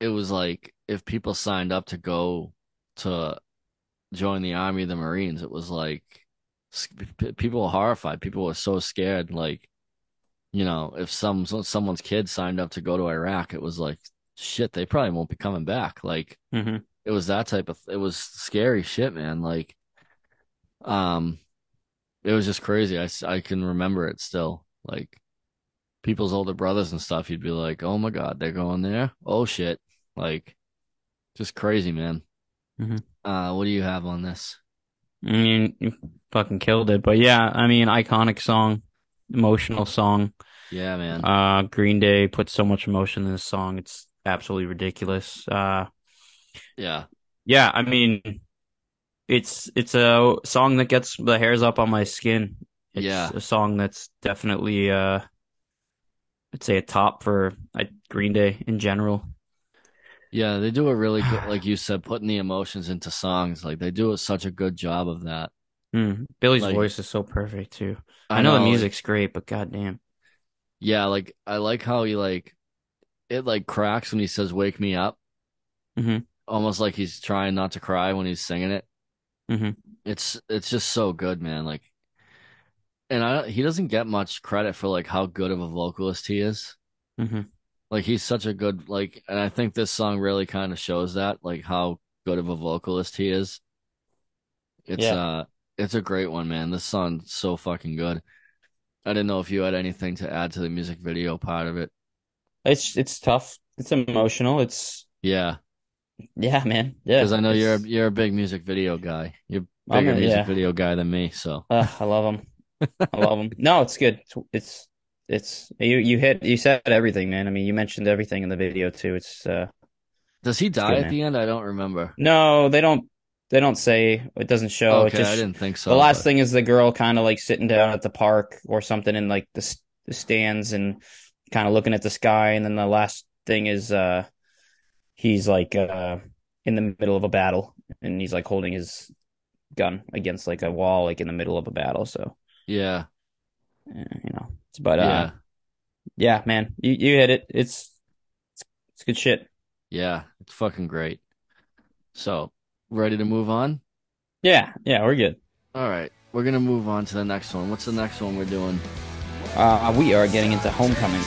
it was like if people signed up to go to join the army of the Marines, it was like people were horrified. People were so scared. Like, you know, if some someone's kid signed up to go to Iraq, it was like shit. They probably won't be coming back. Like, Mm-hmm. it was that type of. It was scary shit, man. Like, um, it was just crazy. i i can remember it still. Like, people's older brothers and stuff. You'd be like, oh my god, they're going there. Oh shit. Like, just crazy, man. Mhm. Uh, what do you have on this? I mean, you fucking killed it. But yeah, I mean, iconic song, emotional song. Yeah, man. Uh, Green Day put so much emotion in this song. It's absolutely ridiculous. Uh, Yeah. yeah, I mean, it's it's a song that gets the hairs up on my skin. It's Yeah. a song that's definitely uh, I'd say a top for uh, Green Day in general. Yeah, they do a really good, like you said, putting the emotions into songs. Like they do such a good job of that. Mm, Billie's Like- voice is so perfect too. I, know, the like- music's great, but goddamn. yeah, like I like how he like it like cracks when he says "Wake me up," mm-hmm. almost like he's trying not to cry when he's singing it. Mm-hmm. It's it's just so good, man. Like, and I he doesn't get much credit for like how good of a vocalist he is. hmm Like he's such a good like, and I think this song really kind of shows that, like how good of a vocalist he is. It's Yeah. uh, it's a great one, man. This song's so fucking good. I didn't know if you had anything to add to the music video part of it. It's it's tough. It's emotional. It's Yeah, yeah, man. Yeah, because I know you're a, you're a big music video guy. You're bigger a- music yeah. video guy than me. So Uh, I love them. I love them. No, it's good. It's, it's it's you you hit you said everything, man. I mean, you mentioned everything in the video too. It's uh does he die good, at the end? I don't remember. no, they don't They don't say. It doesn't show. okay, just I didn't think so. the last but- thing is the girl kind of like sitting down at the park or something in like the, the stands and kind of looking at the sky. And then the last thing is uh he's like uh in the middle of a battle and he's like holding his gun against like a wall like in the middle of a battle. So Yeah, eh, you know, but uh yeah, yeah, man, you you hit it. It's it's, it's good shit. yeah. It's fucking great. So, ready to move on? Yeah, yeah, we're good. All right, we're gonna move on to the next one. What's the next one we're doing? Uh, we are getting into homecoming.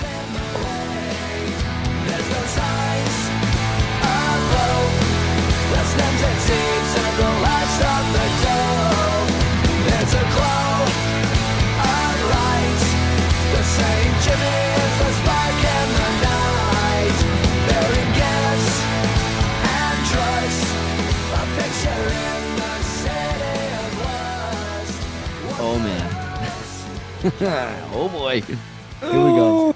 oh boy. Here we go.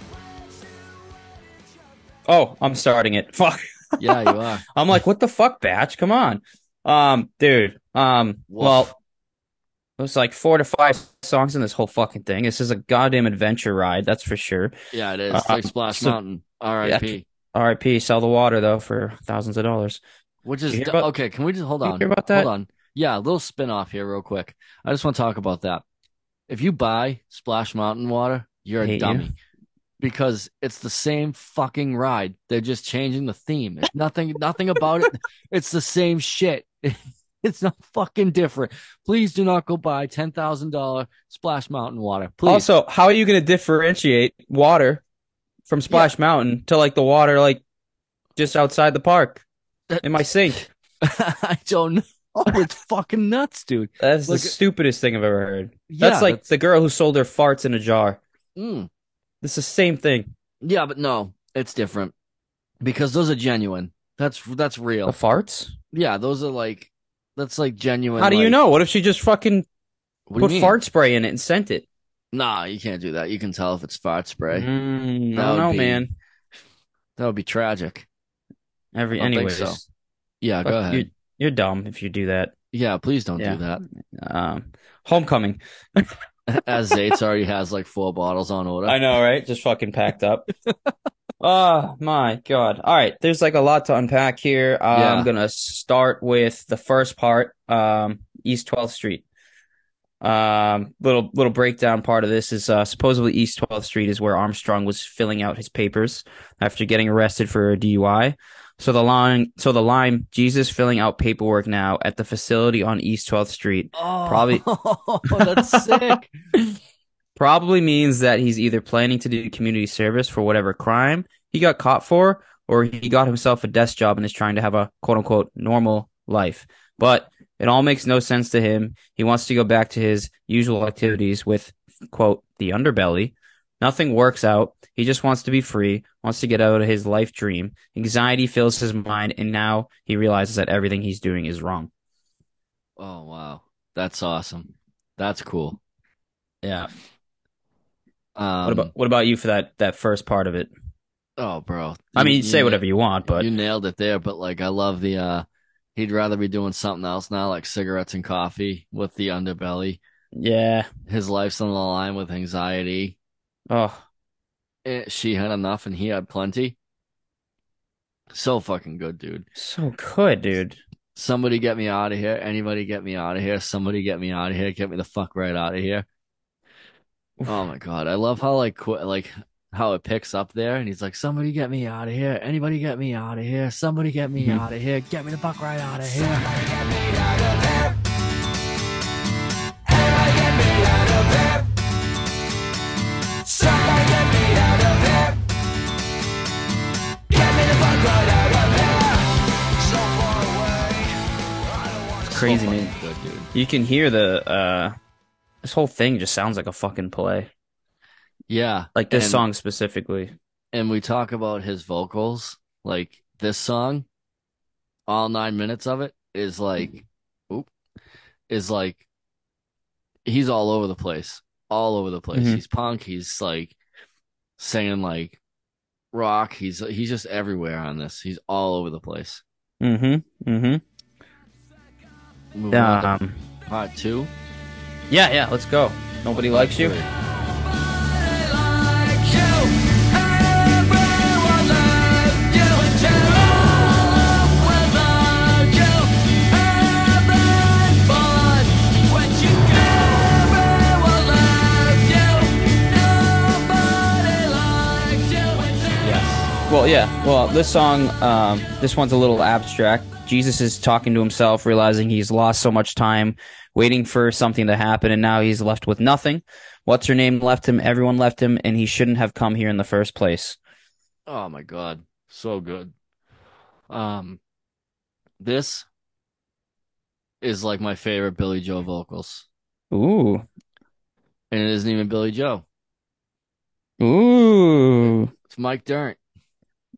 Oh, I'm starting it. Fuck. Yeah, you are. I'm like, what the fuck, batch? Come on. Um, dude. Um, Woof. well, there's like four to five songs in this whole fucking thing. This is a goddamn adventure ride, that's for sure. Yeah, it is. Uh, like Splash so- Mountain. R.I.P. R.I.P. Sell the water though for thousands of dollars. Which is You hear d- about- okay. Can we just hold on? hear about that? Hold on. Yeah, a little spin off here, real quick. I just want to talk about that. If you buy Splash Mountain water, you're a Hate you. dummy because it's the same fucking ride. They're just changing the theme. It's nothing, nothing about it. It's the same shit. It's not fucking different. Please do not go buy ten thousand dollar Splash Mountain water. Please. Also, how are you going to differentiate water from Splash Mountain to like the water like just outside the park in my sink? I don't know. Oh, it's fucking nuts, dude. That's the stupidest thing I've ever heard. Yeah, That's like the girl who sold her farts in a jar. mm. It's the same thing. Yeah, but no, it's different because those are genuine. That's that's The real. farts? Yeah, those are like that's like genuine. How do you know? What if she just fucking put fart spray in it and sent it? Nah, you can't do that. You can tell if it's fart spray. Mm, That I don't know, be- man. That would be tragic. Every anyways, so. Yeah, go ahead. You're, you're dumb if you do that. Yeah, please don't Yeah. do that. Um, homecoming. As Zates already has like four bottles on order. I know, right? Just fucking packed up. Oh my God. All right. There's like a lot to unpack here. Uh, Yeah. I'm gonna start with the first part, um, East 12th Street. Um, little little breakdown part of this is uh, supposedly East 12th Street is where Armstrong was filling out his papers after getting arrested for a DUI. So the line, so the line, Jesus filling out paperwork now at the facility on East 12th Street Oh, Probably- that's sick. probably means that he's either planning to do community service for whatever crime he got caught for, or he got himself a desk job and is trying to have a quote unquote normal life. But it all makes no sense to him. He wants to go back to his usual activities with quote the underbelly. Nothing works out. He just wants to be free, wants to get out of his life dream. Anxiety fills his mind, and now he realizes that everything he's doing is wrong. Oh wow, that's awesome. That's cool. Yeah. Um, what about what about you for that that first part of it? Oh, bro. I You- mean, you say whatever you want, but you nailed it there. But like, I love the. uh He'd rather be doing something else now, like cigarettes and coffee with the underbelly. yeah. His life's on the line with anxiety. Oh, Eh, She had enough, and he had plenty. So fucking good, dude. so good, dude. Somebody get me out of here. Anybody get me out of here. Somebody get me out of here. Get me the fuck right out of here. Oh my god, I love how like qu- like how it picks up there, and he's like, "Somebody get me out of here. Anybody get me out of here. Somebody get me out of here. Get me the fuck right out of here." Crazy, So man. Good, dude. You can hear the uh this whole thing just sounds like a fucking play. Yeah, Like this and, song specifically. and we talk about his vocals. Like this song, all nine minutes of it is like, oop, is like, he's all over the place, all over the place. Mhm. He's punk. He's like singing like rock. He's he's just everywhere on this. He's all over the place. Mm-hmm. Mm-hmm. Moving Um, part two. yeah, yeah. Let's go. Nobody likes you. Yes. Well, yeah. Well, this song, um, this one's a little abstract. Jesus is talking to himself, realizing he's lost so much time waiting for something to happen, and now he's left with nothing. What's her name left him? Everyone left him, and he shouldn't have come here in the first place. Oh my god, so good. Um, this is like my favorite Billie Joe vocals, Ooh. and it isn't even Billie Joe. Ooh. It's Mike Dirnt.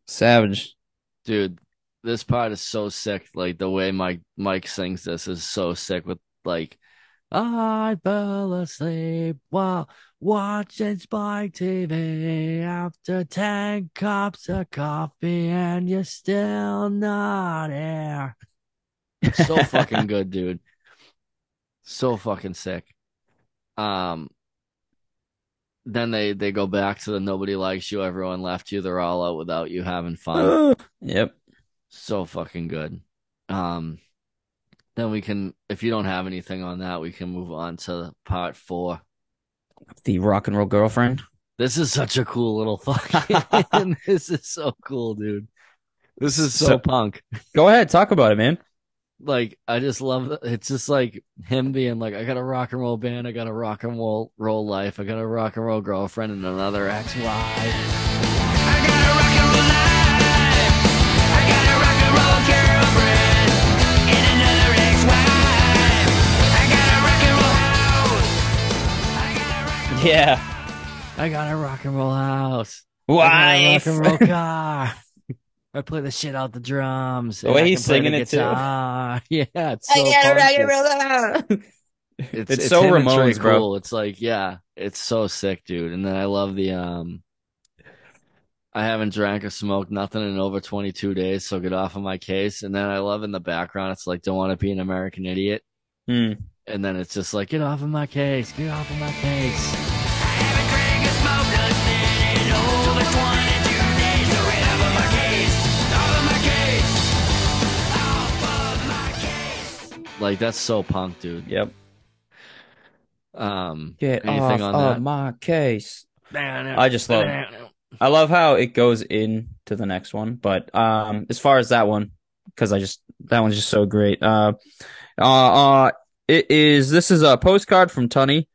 Savage. Dude, this part is so sick. Like the way Mike Mike sings this is so sick with like I fell asleep while watching Spike TV after ten cups of coffee and you're still not here. So fucking good, dude. So fucking sick. Um then they they go back to the nobody likes you, everyone left you, they're all out without you having fun. Yep. So fucking good. Um, then we can, if you don't have anything on that, we can move on to part four. The rock and roll girlfriend. This is such a cool little fucking. this is so cool, dude. This is so, So- punk. Go ahead, talk about it, man. Like, I just love that. It's just like him being like, I got a rock and roll band, I got a rock and roll roll life, I got a rock and roll girlfriend, and another ex-wife. Yeah. I got a rock and roll house. I got a rock and roll car. I play the shit out the drums. The way he's can play the singing it, too. Yeah, it's I so got a rock and punky. roll. It's, It's so him and Trey Ramones, bro. Cool. It's like, yeah, it's so sick, dude. And then I love the um I haven't drank or smoked nothing in over 22 days, so get off of my case. And then I love in the background, it's like, don't want to be an American idiot. Hmm. And then it's just like, get off of my case, get off of my case. Like that's so punk, dude. Yep. Um, Get anything off on of that? my case. I I just love I love how it goes in to the next one, but um, as far as that one, because I just that one's just so great. Uh, uh, uh, it is. This is a postcard from Tunny,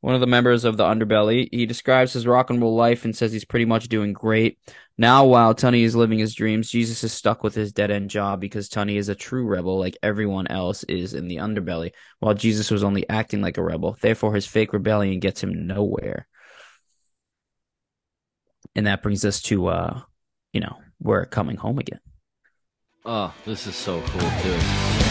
one of the members of the Underbelly. He describes his rock and roll life and says he's pretty much doing great now. While Tunny is living his dreams, Jesus is stuck with his dead end job because Tunny is a true rebel, like everyone else is in the Underbelly. While Jesus was only acting like a rebel, therefore his fake rebellion gets him nowhere. And that brings us to uh, you know, we're coming home again. Oh, this is so cool too.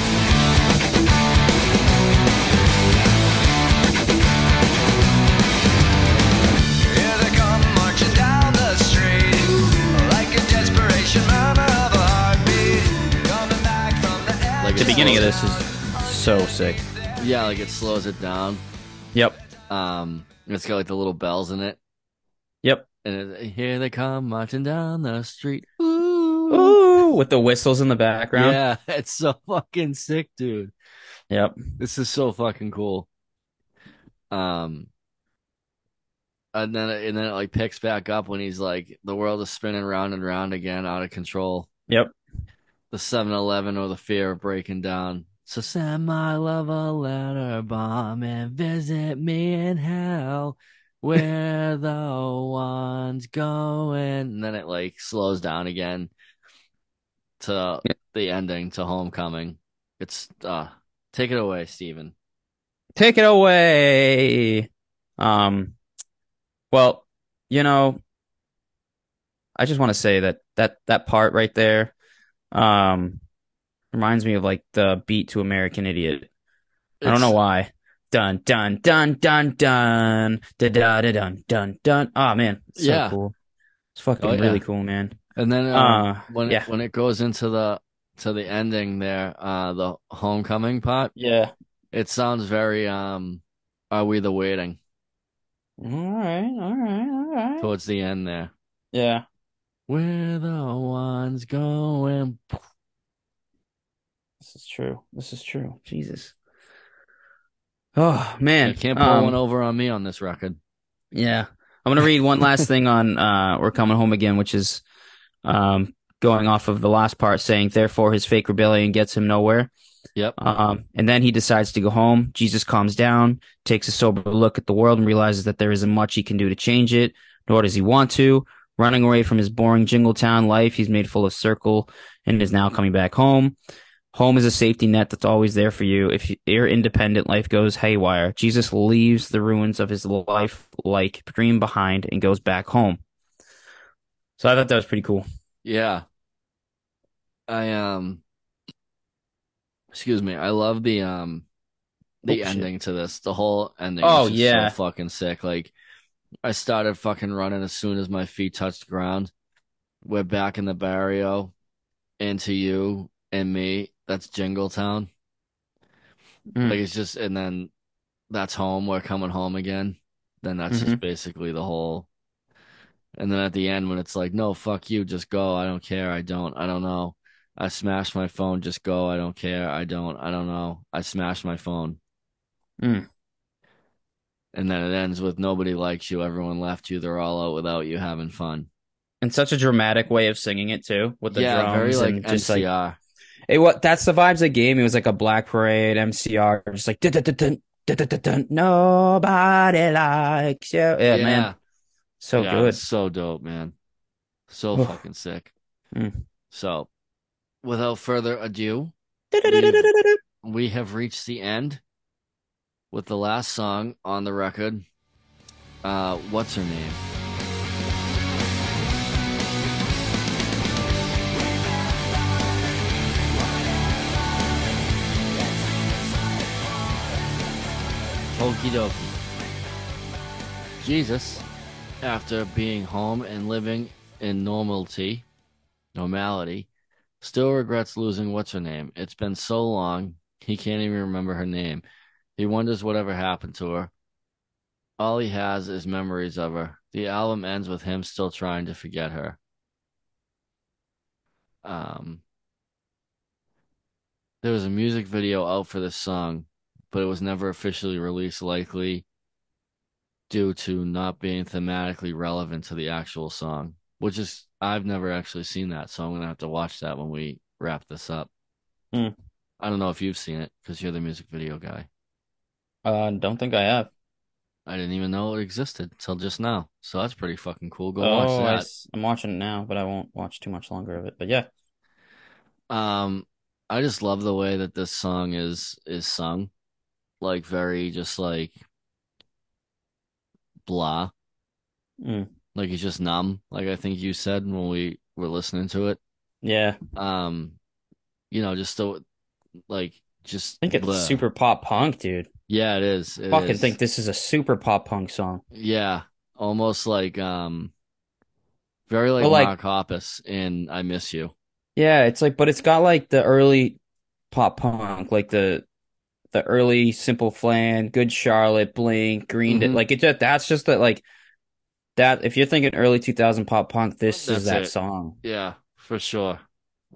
Like The beginning of this is so sick. Yeah, like it slows it down. Yep. Um, it's got like the little bells in it, Yep. and it, here they come marching down the street. Ooh, Ooh, with the whistles in the background. yeah, it's so fucking sick, dude. Yep. This is so fucking cool. Um, and then and then it like picks back up when he's like, the world is spinning round and round again, out of control. Yep. The 7-Eleven or the fear of breaking down. So send my love a letter bomb and visit me in hell where the ones going. And then it like slows down again to Yeah. the ending to homecoming. It's uh take it away, Steven. Take it away. Um, well, you know, I just want to say that that that part right there, um, reminds me of like the beat to American Idiot. I don't know why. Dun dun dun dun dun da da da dun dun dun. Oh man, it's so Yeah. cool. It's fucking Oh, yeah. really cool, man. And then um, Uh, when yeah. it, when it goes into the to the ending there, uh, the homecoming part, Yeah. it sounds very um, "Are We the Waiting" All right, all right, all right. towards the end there. Yeah. We're the ones going. This is true. This is true. Jesus. Oh man, You can't pull Um, one over on me on this record. Yeah. I'm gonna read one last thing on uh We're Coming Home Again, which is um going off of the last part saying, Therefore his fake rebellion gets him nowhere. Yep. Um and then he decides to go home. Jesus calms down, takes a sober look at the world and realizes that there isn't much he can do to change it, nor does he want to. Running away from his boring Jingle Town life, he's made full of circle and is now coming back home. Home is a safety net that's always there for you. If your independent life goes haywire, Jesus leaves the ruins of his life like dream behind and goes back home. So I thought that was pretty cool. Yeah. I um excuse me. I love the um the Oh, shit. ending to this. The whole ending Oh, is yeah. so fucking sick. Like I started fucking running as soon as my feet touched ground. We're back in the barrio into you and me. That's Jingle Town. Mm. Like it's just and then that's home. We're coming home again. Then that's just Mhm. basically the whole and then at the end when it's like, no, fuck you, just go. I don't care. I don't. I don't know. I smashed my phone. Just go. I don't care. I don't. I don't know. I smashed my phone. Mm. And then it ends with nobody likes you. Everyone left you. They're all out without you having fun. And such a dramatic way of singing it too, with the yeah, very drums like and just like MCR. it. What that's the vibes they gave me. It was like a Black Parade MCR, just like nobody likes you. Yeah, man, so Yeah, good. so dope, man. So fucking sick. Mm. So, without further ado, we have reached the end with the last song on the record. Uh, what's her name? Okie dokie. Jesus, after being home and living in normality, normality, still regrets losing what's her name. It's been so long, he can't even remember her name. He wonders whatever happened to her. All he has is memories of her. The album ends with him still trying to forget her. Um, there was a music video out for this song, but it was never officially released, likely due to not being thematically relevant to the actual song, which is, I've never actually seen that, so I'm going to have to watch that when we wrap this up. Hmm. I don't know if you've seen it because you're the music video guy. Uh, don't think I have. I didn't even know it existed till just now. So that's pretty fucking cool. Go oh, watch I that. am watching it now, but I won't watch too much longer of it. But yeah, Um, I just love the way that this song is is sung. Like very just like blah. Mm. Like he's just numb, like I think you said when we were listening to it. yeah. Um, you know, just so like just I think it's blah. super pop punk, dude. Yeah, it is. It Fucking is. think this is a super pop punk song. Yeah, almost like um, very like Well, like- Mark Hoppus in "I Miss You." Yeah, it's like, but it's got like the early pop punk, like the the early Simple Plan, Good Charlotte, Blink, Green Day. Mhm. Like it just that's just that like that. If you're thinking early 2000 pop punk, this That's is that it. song. Yeah, for sure.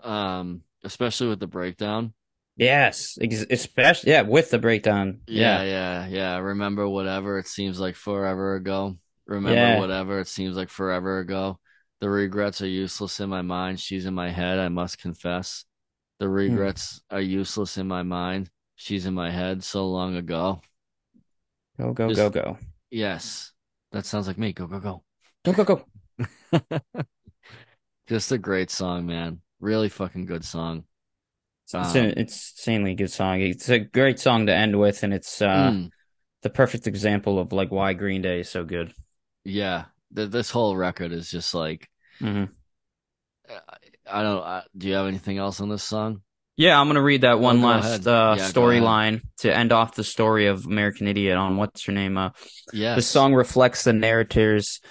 Um, especially with the breakdown. Yes, especially yeah with the breakdown. Yeah, yeah, yeah. Remember whatever it seems like forever ago. Remember Yeah. whatever it seems like forever ago. The regrets are useless in my mind. She's in my head. I must confess. Hmm. The regrets are useless in my mind. She's in my head so long ago. Go go Just- go go Yes, that sounds like me. Go, go, go. go go go. Just a great song, man. Really fucking good song. It's, Um, a, it's insanely good song. It's a great song to end with, and it's uh Mm, the perfect example of like why Green Day is so good. yeah, Th- this whole record is just like hmm I don't. I, do you have anything else on this song? Yeah, I'm gonna read that one go last uh, Yeah, storyline to end off the story of American Idiot on what's her name. Uh, Yes. the song reflects the narrator's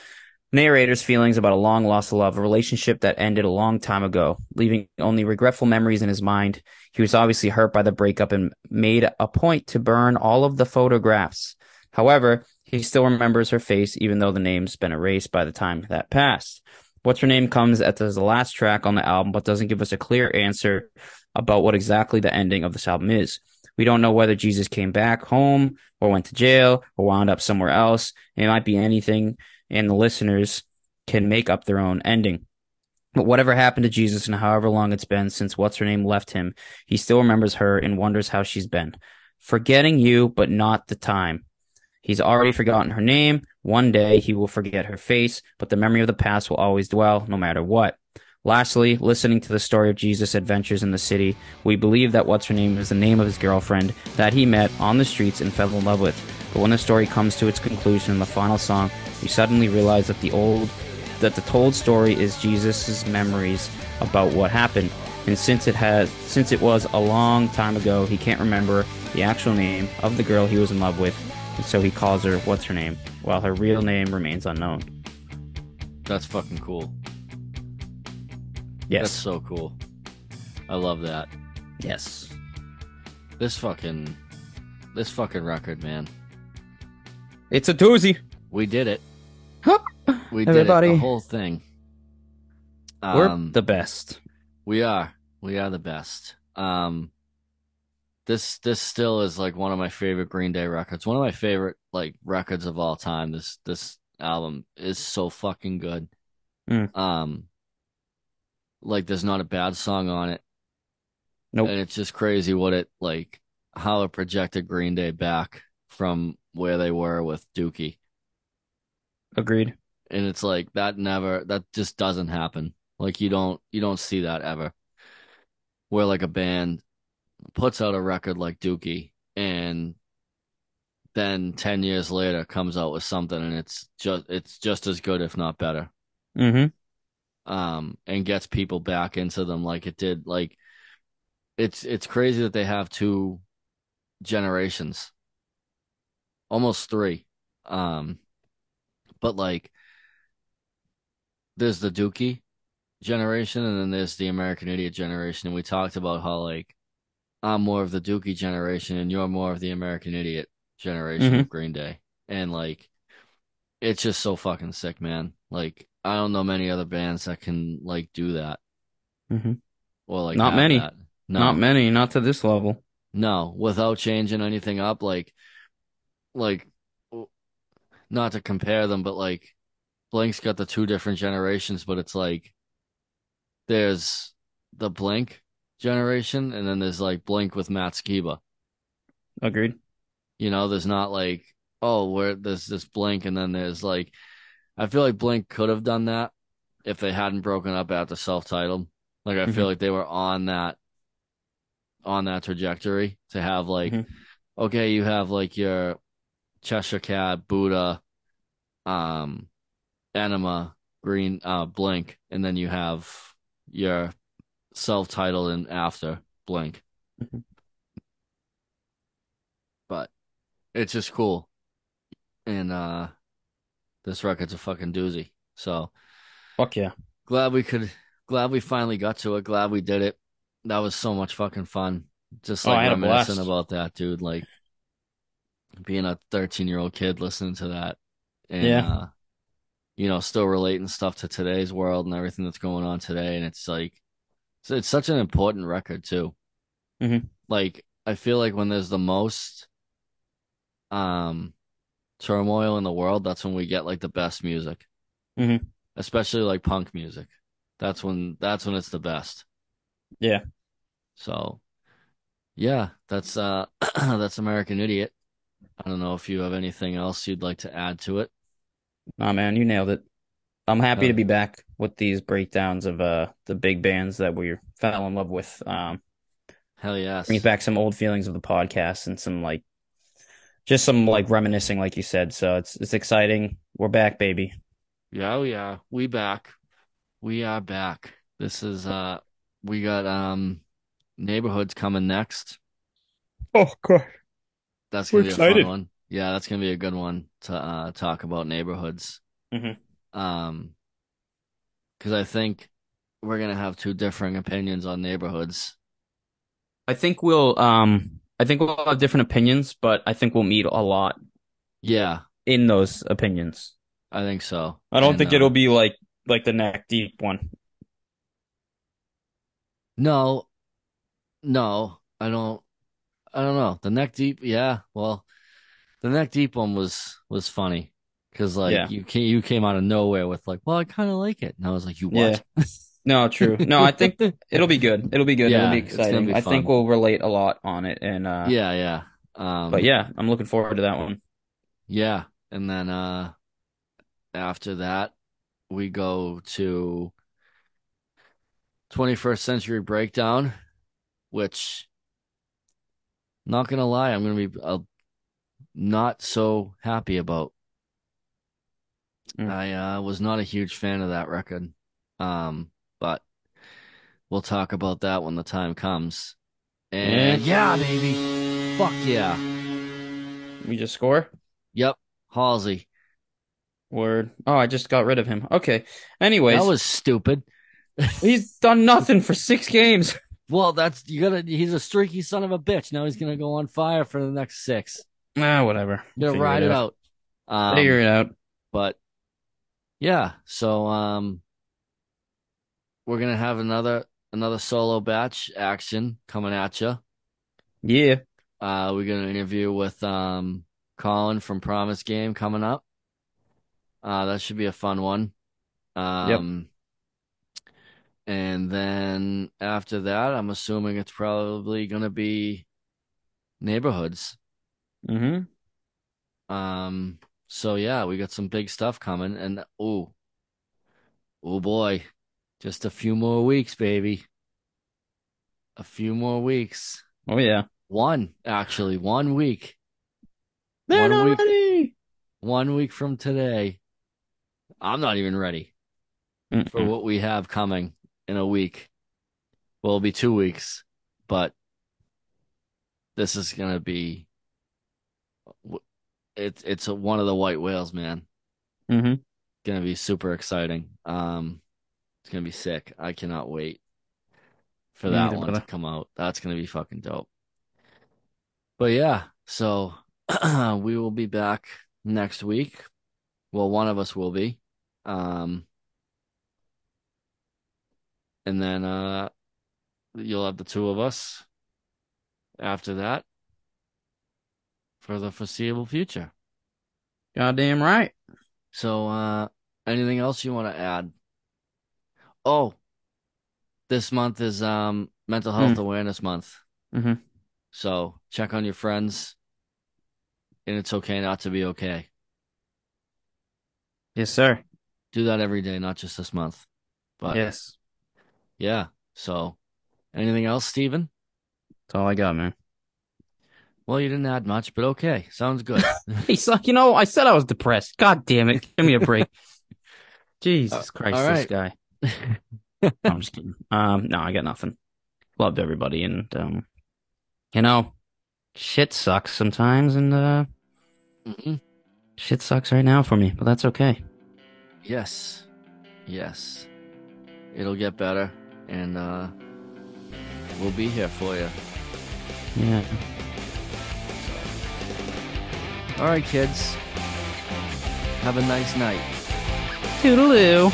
Narrator's feelings about a long lost love, a relationship that ended a long time ago, leaving only regretful memories in his mind. He was obviously hurt by the breakup and made a point to burn all of the photographs. However, he still remembers her face, even though the name's been erased by the time that passed. What's Her Name comes at the last track on the album, but doesn't give us a clear answer about what exactly the ending of this album is. We don't know whether Jesus came back home or went to jail or wound up somewhere else. It might be anything, and the listeners can make up their own ending. But whatever happened to Jesus and however long it's been since what's her name left him, he still remembers her and wonders how she's been. Forgetting you, but not the time. He's already forgotten her name. One day he will forget her face, but the memory of the past will always dwell, no matter what. Lastly, listening to the story of Jesus' adventures in the city, we believe that what's her name is the name of his girlfriend that he met on the streets and fell in love with. But when the story comes to its conclusion in the final song, we suddenly realize that the old that the told story is Jesus' memories about what happened. And since it has since it was a long time ago, he can't remember the actual name of the girl he was in love with, and so he calls her what's her name, while her real name remains unknown. That's fucking cool. Yes. That's so cool. I love that. yes. This fucking this fucking record, man. It's a doozy. We did it. We did it. The whole thing. We're Um, the best. We are. We are the best. Um this this still is like one of my favorite Green Day records. One of my favorite like records of all time. This this album is so fucking good. Mm. Um like there's not a bad song on it. Nope. And it's just crazy what it like how it projected Green Day back from where they were with Dookie. Agreed. And it's like that never that just doesn't happen. Like you don't you don't see that ever. Where like a band puts out a record like Dookie and then 10 years later comes out with something and it's just it's just as good if not better. Mm-hmm. Um and gets people back into them like it did like it's it's crazy that they have two generations. Almost three. Um but like there's the Dookie generation and then there's the American Idiot generation and we talked about how like I'm more of the Dookie generation and you're more of the American Idiot generation of Green Day. And like it's just so fucking sick, man. Like I don't know many other bands that can like do that Mm-hmm. or like Not many. No. Not many, not to this level. No, without changing anything up, like, like, not to compare them, but like, Blink's got the two different generations, but it's like, there's the Blink generation, and then there's like Blink with Matt Skiba. Agreed. You know, there's not like, oh, where there's this Blink, and then there's like, I feel like Blink could have done that if they hadn't broken up after self-titled. Like, I feel Mhm. like they were on that, on that trajectory to have like, Mhm. okay, you have like your Cheshire Cat, Buddha, um, Enema, Green, uh, Blink, and then you have your self-titled and after Blink. Mhm. But it's just cool. And uh this record's a fucking doozy. So Fuck yeah. glad we could glad we finally got to it. Glad we did it. That was so much fucking fun. Just Oh, like a reminiscing about that, dude. Like being a 13 year old kid listening to that. And Yeah. uh you know, still relating stuff to today's world and everything that's going on today. And it's like it's, it's such an important record too. Mhm. Like I feel like when there's the most um turmoil in the world, that's when we get like the best music. mm-hmm. Especially like punk music. That's when that's when it's the best. Yeah. So yeah, that's uh that's American Idiot. I don't know if you have anything else you'd like to add to it. Nah, man, you nailed it. I'm happy Uh, to be back with these breakdowns of uh the big bands that we fell in love with. Um, Hell yes. brings back some old feelings of the podcast and some like just some like reminiscing, like you said. So it's it's exciting. We're back, baby. Yeah, oh yeah, we back. We are back. This is uh we got um neighborhoods coming next. Oh god. That's We're gonna be a fun one. Yeah, that's gonna be a good one to uh talk about neighborhoods. Mhm. Um, because I think we're gonna have two differing opinions on neighborhoods. I think we'll um I think we'll have different opinions, but I think we'll meet a lot Yeah, in those opinions. I think so. I don't And, think uh, it'll be like like the neck deep one. No, no, I don't. I don't know. The neck deep, yeah. Well, the neck deep one was was funny because like Yeah. you came you came out of nowhere with like, well, I kind of like it, and I was like, you what? No, true. No, I think it'll be good. It'll be good. Yeah, It'll be exciting. be I think we'll relate a lot on it and uh yeah, yeah. Um, but yeah, I'm looking forward to that one. yeah. And then uh, after that, we go to 21st Century Breakdown, which, not gonna lie, I'm gonna be uh, not so happy about. Mm. I uh, was not a huge fan of that record, um, but we'll talk about that when the time comes. And yeah, baby, fuck yeah, We just score? yep, Halsey. Word. Oh, I just got rid of him. Okay. Anyways, That was stupid. he's done nothing for six games. Well, that's you gotta. He's a streaky son of a bitch. Now he's gonna go on fire for the next six. Ah, whatever. Gotta Figure ride it out. Um, Figure it out. but yeah, so um, we're gonna have another another solo batch action coming at you. Yeah. Uh, we're gonna interview with um Colin from Promise Game coming up. Uh, that should be a fun one. Um, and then after that, I'm assuming it's probably gonna be neighborhoods. Mm-hmm. Um, so yeah, we got some big stuff coming, and oh, oh boy, just a few more weeks, baby. A few more weeks. Oh yeah. One, actually, one week. They're One not week. ready. One week from today. I'm not even ready for Mm-mm. what we have coming in a week. Well, it'll be two weeks, but this is gonna be. It's it's a, one of the white whales, man. Mhm. gonna be super exciting. Um, it's gonna be sick. I cannot wait for that one to come out. That's gonna be fucking dope. But yeah, so we will be back next week. Well, one of us will be. Um, and then uh, you'll have the two of us after that for the foreseeable future. Goddamn right. So, uh, anything else you want to add? Oh, this month is um Mental Health Awareness Month. Mhm. So check on your friends, and it's okay not to be okay. Yes, sir. Do that every day, not just this month. But yes. Yeah. So, anything else, Steven? That's all I got, man. Well, you didn't add much, but okay, sounds good. Hey, so, you know, I said I was depressed. God damn it. Give me a break. Jesus Christ, all this right. guy. No, I'm just kidding. Um, no, I got nothing. Loved everybody, and um, you know, shit sucks sometimes, and uh, Mhm. shit sucks right now for me, but that's okay. Yes, yes, it'll get better, and uh, we'll be here for you. Yeah. All right, kids. Have a nice night. Toodaloo.